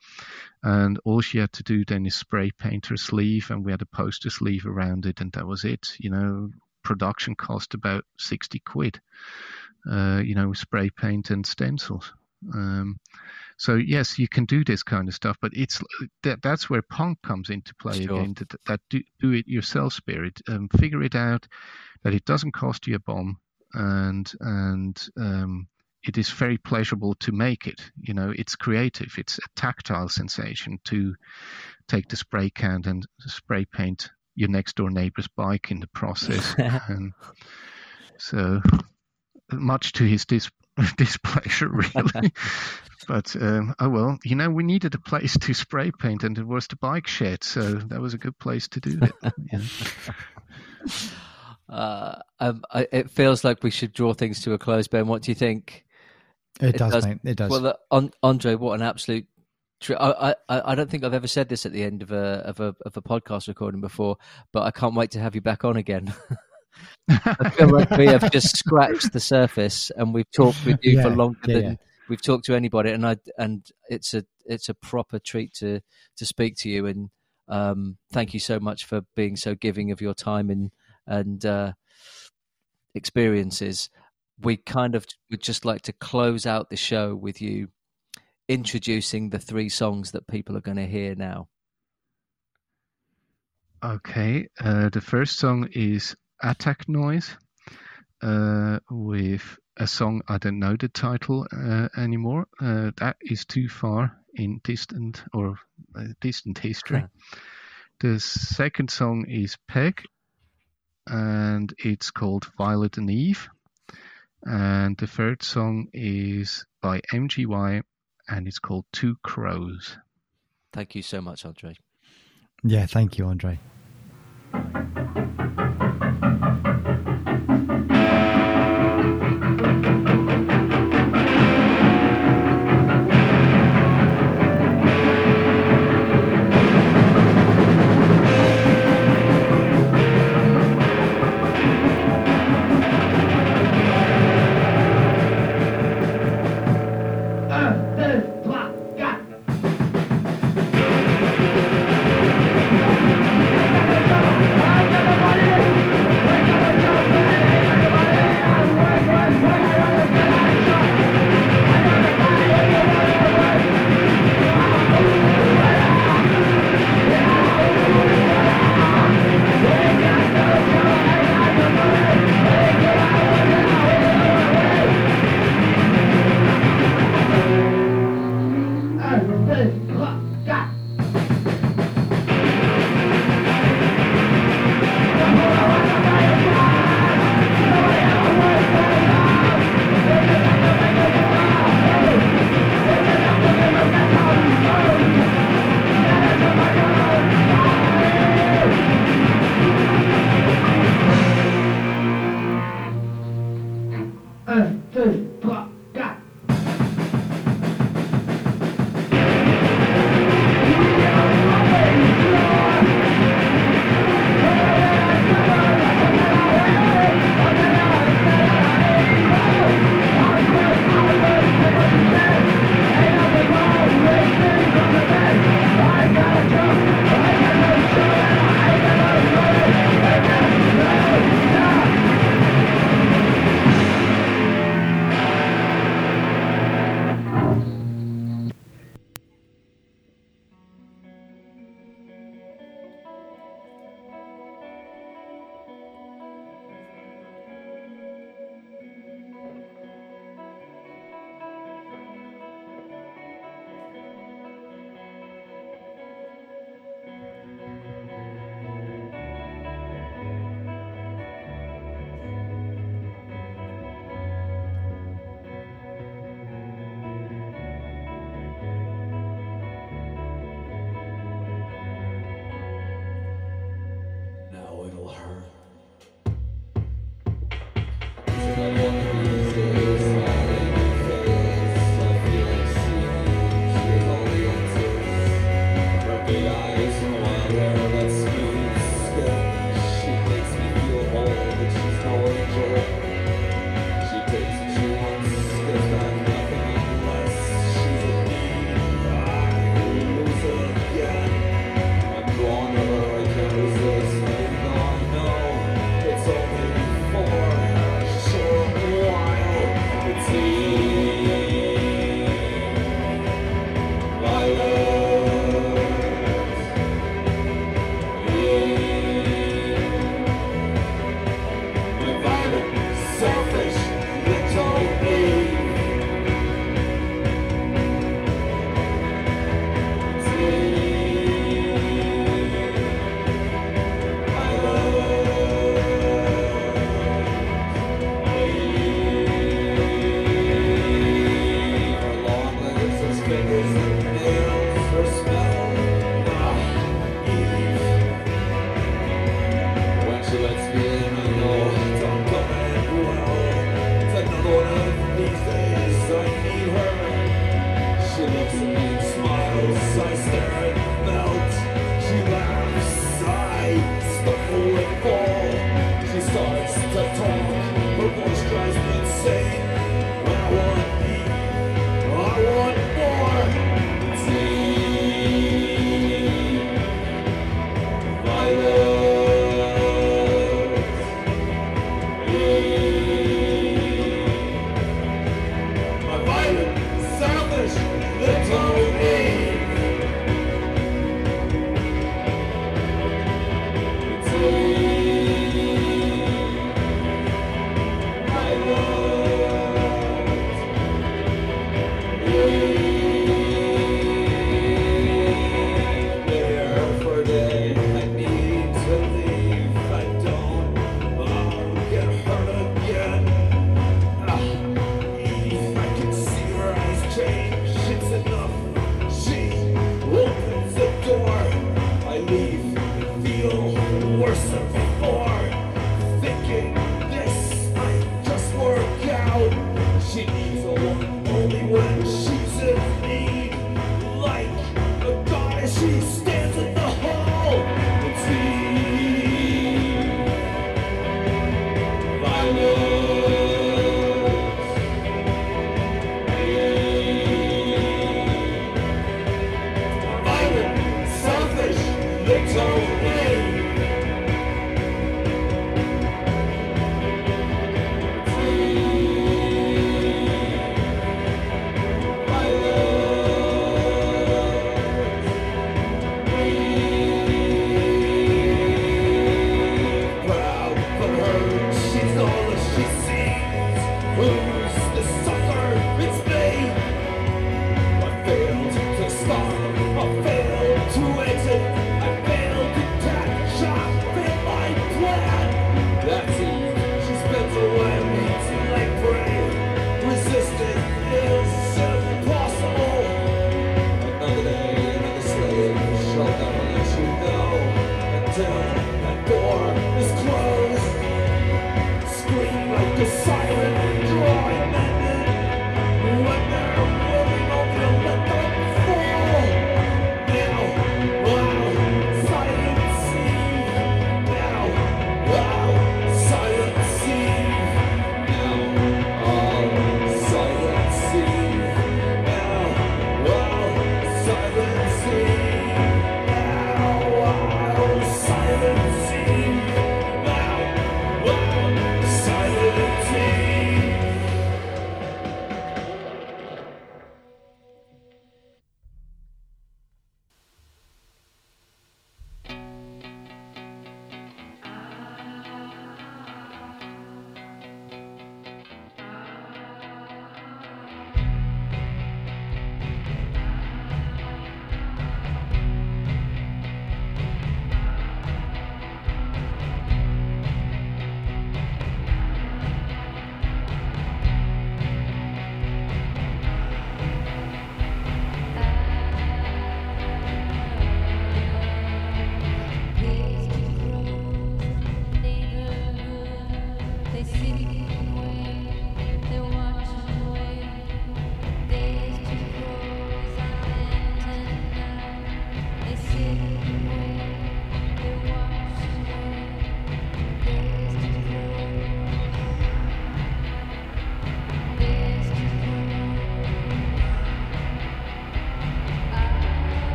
and all she had to do then is spray paint her sleeve and we had a poster sleeve around it and that was it you know production cost about 60 quid uh, you know spray paint and stencils um, so yes, you can do this kind of stuff, but it's that that's where punk comes into play sure. again. That, that do, do, it yourself spirit. Um, figure it out that it doesn't cost you a bomb, and and um, it is very pleasurable to make it. You know, it's creative. It's a tactile sensation to take the spray can and spray paint your next door neighbor's bike in the process. and so much to his dis- displeasure, really. but um, oh well, you know, we needed a place to spray paint, and it was the bike shed, so that was a good place to do it. Yeah. Uh, um, I, it feels like we should draw things to a close. Ben, what do you think? It, it does, does, mate. It does. Well, Andre, what an absolute I, I, I don't think I've ever said this at the end of a of a of a podcast recording before, but I can't wait to have you back on again. I feel like we have just scratched the surface, and we've talked with you yeah, for longer yeah, than yeah. we've talked to anybody. And I and it's a it's a proper treat to to speak to you. And um, thank you so much for being so giving of your time and and uh, experiences. We kind of would just like to close out the show with you introducing the three songs that people are going to hear now. Okay, uh, the first song is Attack Noise uh, with a song I don't know the title uh, anymore. Uh, that is too far in distant or uh, distant history. the second song is Peg, and it's called Violet and Eve. And the third song is by MGY, and it's called Two Crows. Thank you so much, Andre. Yeah, thank you, Andre.